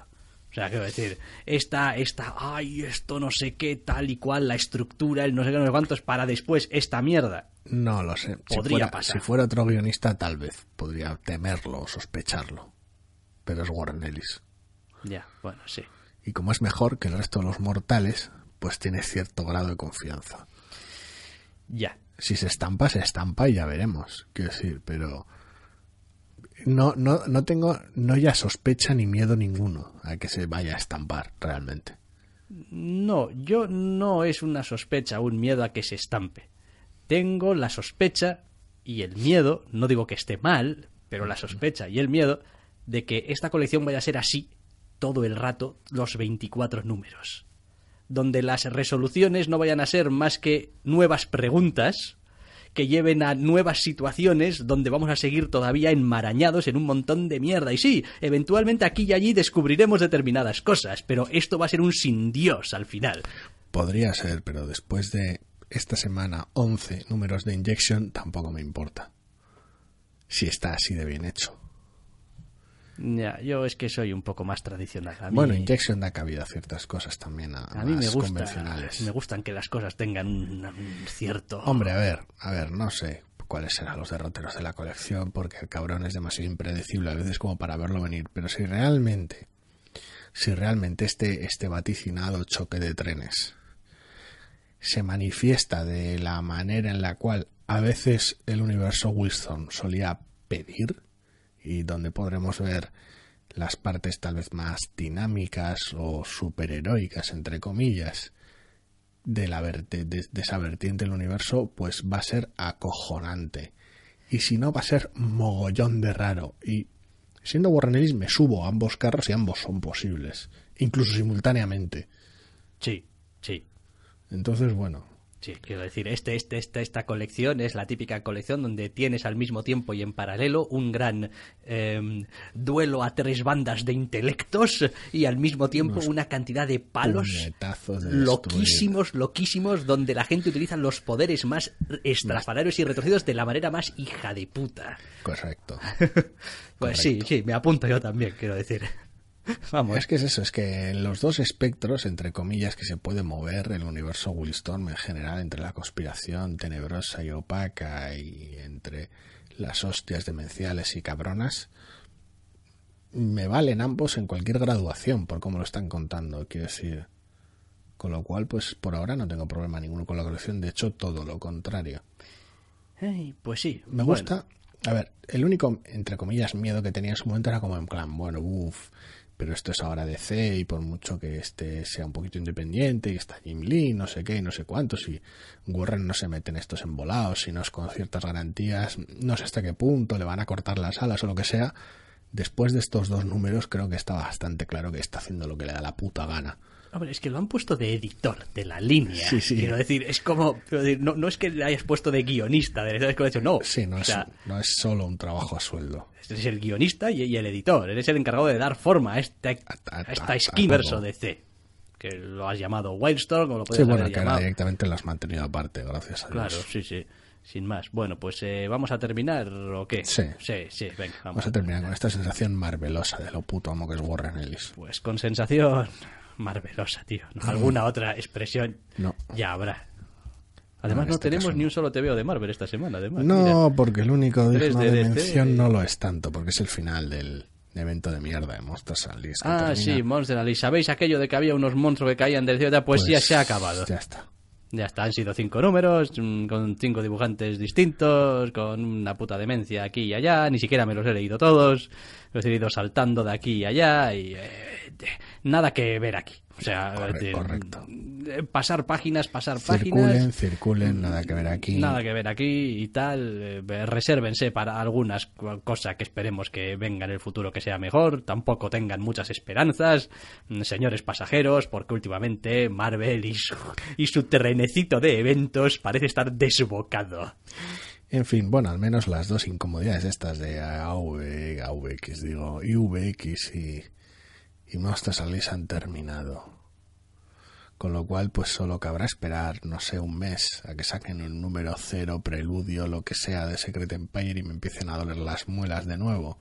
O sea, quiero decir, esta, esta, ay, esto no sé qué, tal y cual, la estructura, el no sé qué, no sé cuántos, para después esta mierda. No lo sé. Si Podría fuera- pasar. Si fuera otro guionista, tal vez podría temerlo o sospecharlo. Pero es Warren Ellis. Ya, bueno, sí. Y como es mejor que el resto de los mortales, pues tiene cierto grado de confianza. Ya. Si se estampa, se estampa y ya veremos. Quiero decir, pero no, no, no tengo, no ya sospecha ni miedo ninguno a que se vaya a estampar realmente. No, yo no es una sospecha, un miedo a que se estampe. Tengo la sospecha y el miedo, no digo que esté mal, pero la sospecha y el miedo de que esta colección vaya a ser así todo el rato, los 24 números. Donde las resoluciones no vayan a ser más que nuevas preguntas que lleven a nuevas situaciones donde vamos a seguir todavía enmarañados en un montón de mierda. Y sí, eventualmente aquí y allí descubriremos determinadas cosas, pero esto va a ser un sin Dios al final. Podría ser, pero después de esta semana 11 números de Injection, tampoco me importa. Si está así de bien hecho. Ya, yo es que soy un poco más tradicional. A mí, Bueno, Injection da cabida a ciertas cosas también a, a mí me gusta, convencionales. me gustan que las cosas tengan un, un cierto... Hombre, a ver, a ver, no sé cuáles serán los derroteros de la colección, porque el cabrón es demasiado impredecible a veces como para verlo venir. Pero si realmente, si realmente este, este vaticinado choque de trenes se manifiesta de la manera en la cual a veces el universo Wilson solía pedir, y donde podremos ver las partes tal vez más dinámicas o superheroicas, entre comillas, de, la verte- de, de esa vertiente del universo, pues va a ser acojonante. Y si no, va a ser mogollón de raro. Y siendo Warren Ellis, me subo a ambos carros y ambos son posibles, incluso simultáneamente. Sí, sí. Entonces, bueno, Sí, quiero decir, este, este, esta, esta colección es la típica colección donde tienes al mismo tiempo y en paralelo un gran eh, duelo a tres bandas de intelectos y al mismo tiempo una cantidad de palos de loquísimos, loquísimos, donde la gente utiliza los poderes más estrafalarios y retorcidos de la manera más hija de puta. Correcto. Pues sí, sí, me apunto yo también, quiero decir. Vamos, Es que es eso, es que los dos espectros, entre comillas, que se puede mover el universo Willstorm en general, entre la conspiración tenebrosa y opaca y entre las hostias demenciales y cabronas, me valen ambos en cualquier graduación, por cómo lo están contando, quiero decir. Con lo cual, pues por ahora no tengo problema ninguno con la colección, de hecho, todo lo contrario. Ay, pues sí. Me bueno. gusta. A ver, el único, entre comillas, miedo que tenía en su momento era como en plan, bueno, uff, pero esto es ahora DC y por mucho que este sea un poquito independiente y está Jim Lee, no sé qué no sé cuántos, y Warren no se mete en estos embolados, sino es con ciertas garantías, no sé hasta qué punto le van a cortar las alas o lo que sea. Después de estos dos números, creo que está bastante claro que está haciendo lo que le da la puta gana. Hombre, es que lo han puesto de editor, de la línea. Sí, sí. Quiero decir, es como. decir, no, no es que le hayas puesto de guionista, de es que no. Sí, no O es, sea, no es solo un trabajo a sueldo. eres el guionista y, y el editor. Eres el encargado de dar forma a esta, a a- a- esta a skin todo. verso de C. Que lo has llamado Wildstorm o lo Sí, puedes bueno, haber que ahora llamado. directamente lo has mantenido aparte, gracias a Dios. Claro, sí, sí. Sin más. Bueno, pues eh, ¿vamos a terminar o qué? Sí. Sí, sí, venga, vamos. Vamos a terminar con esta sensación marvelosa de lo puto amo que es Warren Ellis. Pues con sensación marvelosa, tío. ¿no? Alguna otra expresión No. ya habrá. Además, no este tenemos caso ni un solo TVO de Marvel esta semana, además. No, porque el único digno de de, mención no lo es tanto, porque es el final del evento de mierda de Monsters Unleashed. Ah, termina- sí, Monster Unleashed. ¿Sabéis aquello de que había unos monstruos que caían del cielo? Pues, ya se ha acabado. Ya está. Ya está, han sido cinco números, mm, con cinco dibujantes distintos, con una puta demencia aquí y allá, ni siquiera me los he leído todos, los he ido saltando de aquí y allá y eh, nada que ver aquí. O sea, Corre- correcto. pasar páginas, pasar Circulen, páginas. circulen, nada que ver aquí. Nada que ver aquí y tal. eh, resérvense para algunas cosas que esperemos que venga en el futuro que sea mejor. Tampoco tengan muchas esperanzas, mm, señores pasajeros, porque últimamente Marvel y su, y su terrenecito de eventos parece estar desbocado. En fin, bueno, al menos las dos incomodidades estas de AV, AVX, digo, IVX y, y Monsters Unleashed han terminado. Con lo cual, pues solo cabrá esperar, no sé, un mes a que saquen un número cero, preludio, lo que sea de Secret Empire y me empiecen a doler las muelas de nuevo.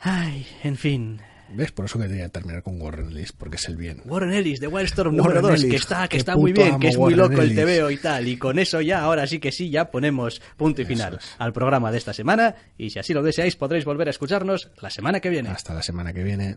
Ay, en fin. ¿Ves? Por eso quería terminar con Warren Ellis, porque es el bien. Warren Ellis de Wildstorm número 2, que está, que está muy bien, que es muy Warren loco el. TVO y tal. Y con eso ya, ahora sí que sí, ya ponemos punto y final es. al programa de esta semana. Y si así lo deseáis, podréis volver a escucharnos la semana que viene. Hasta la semana que viene.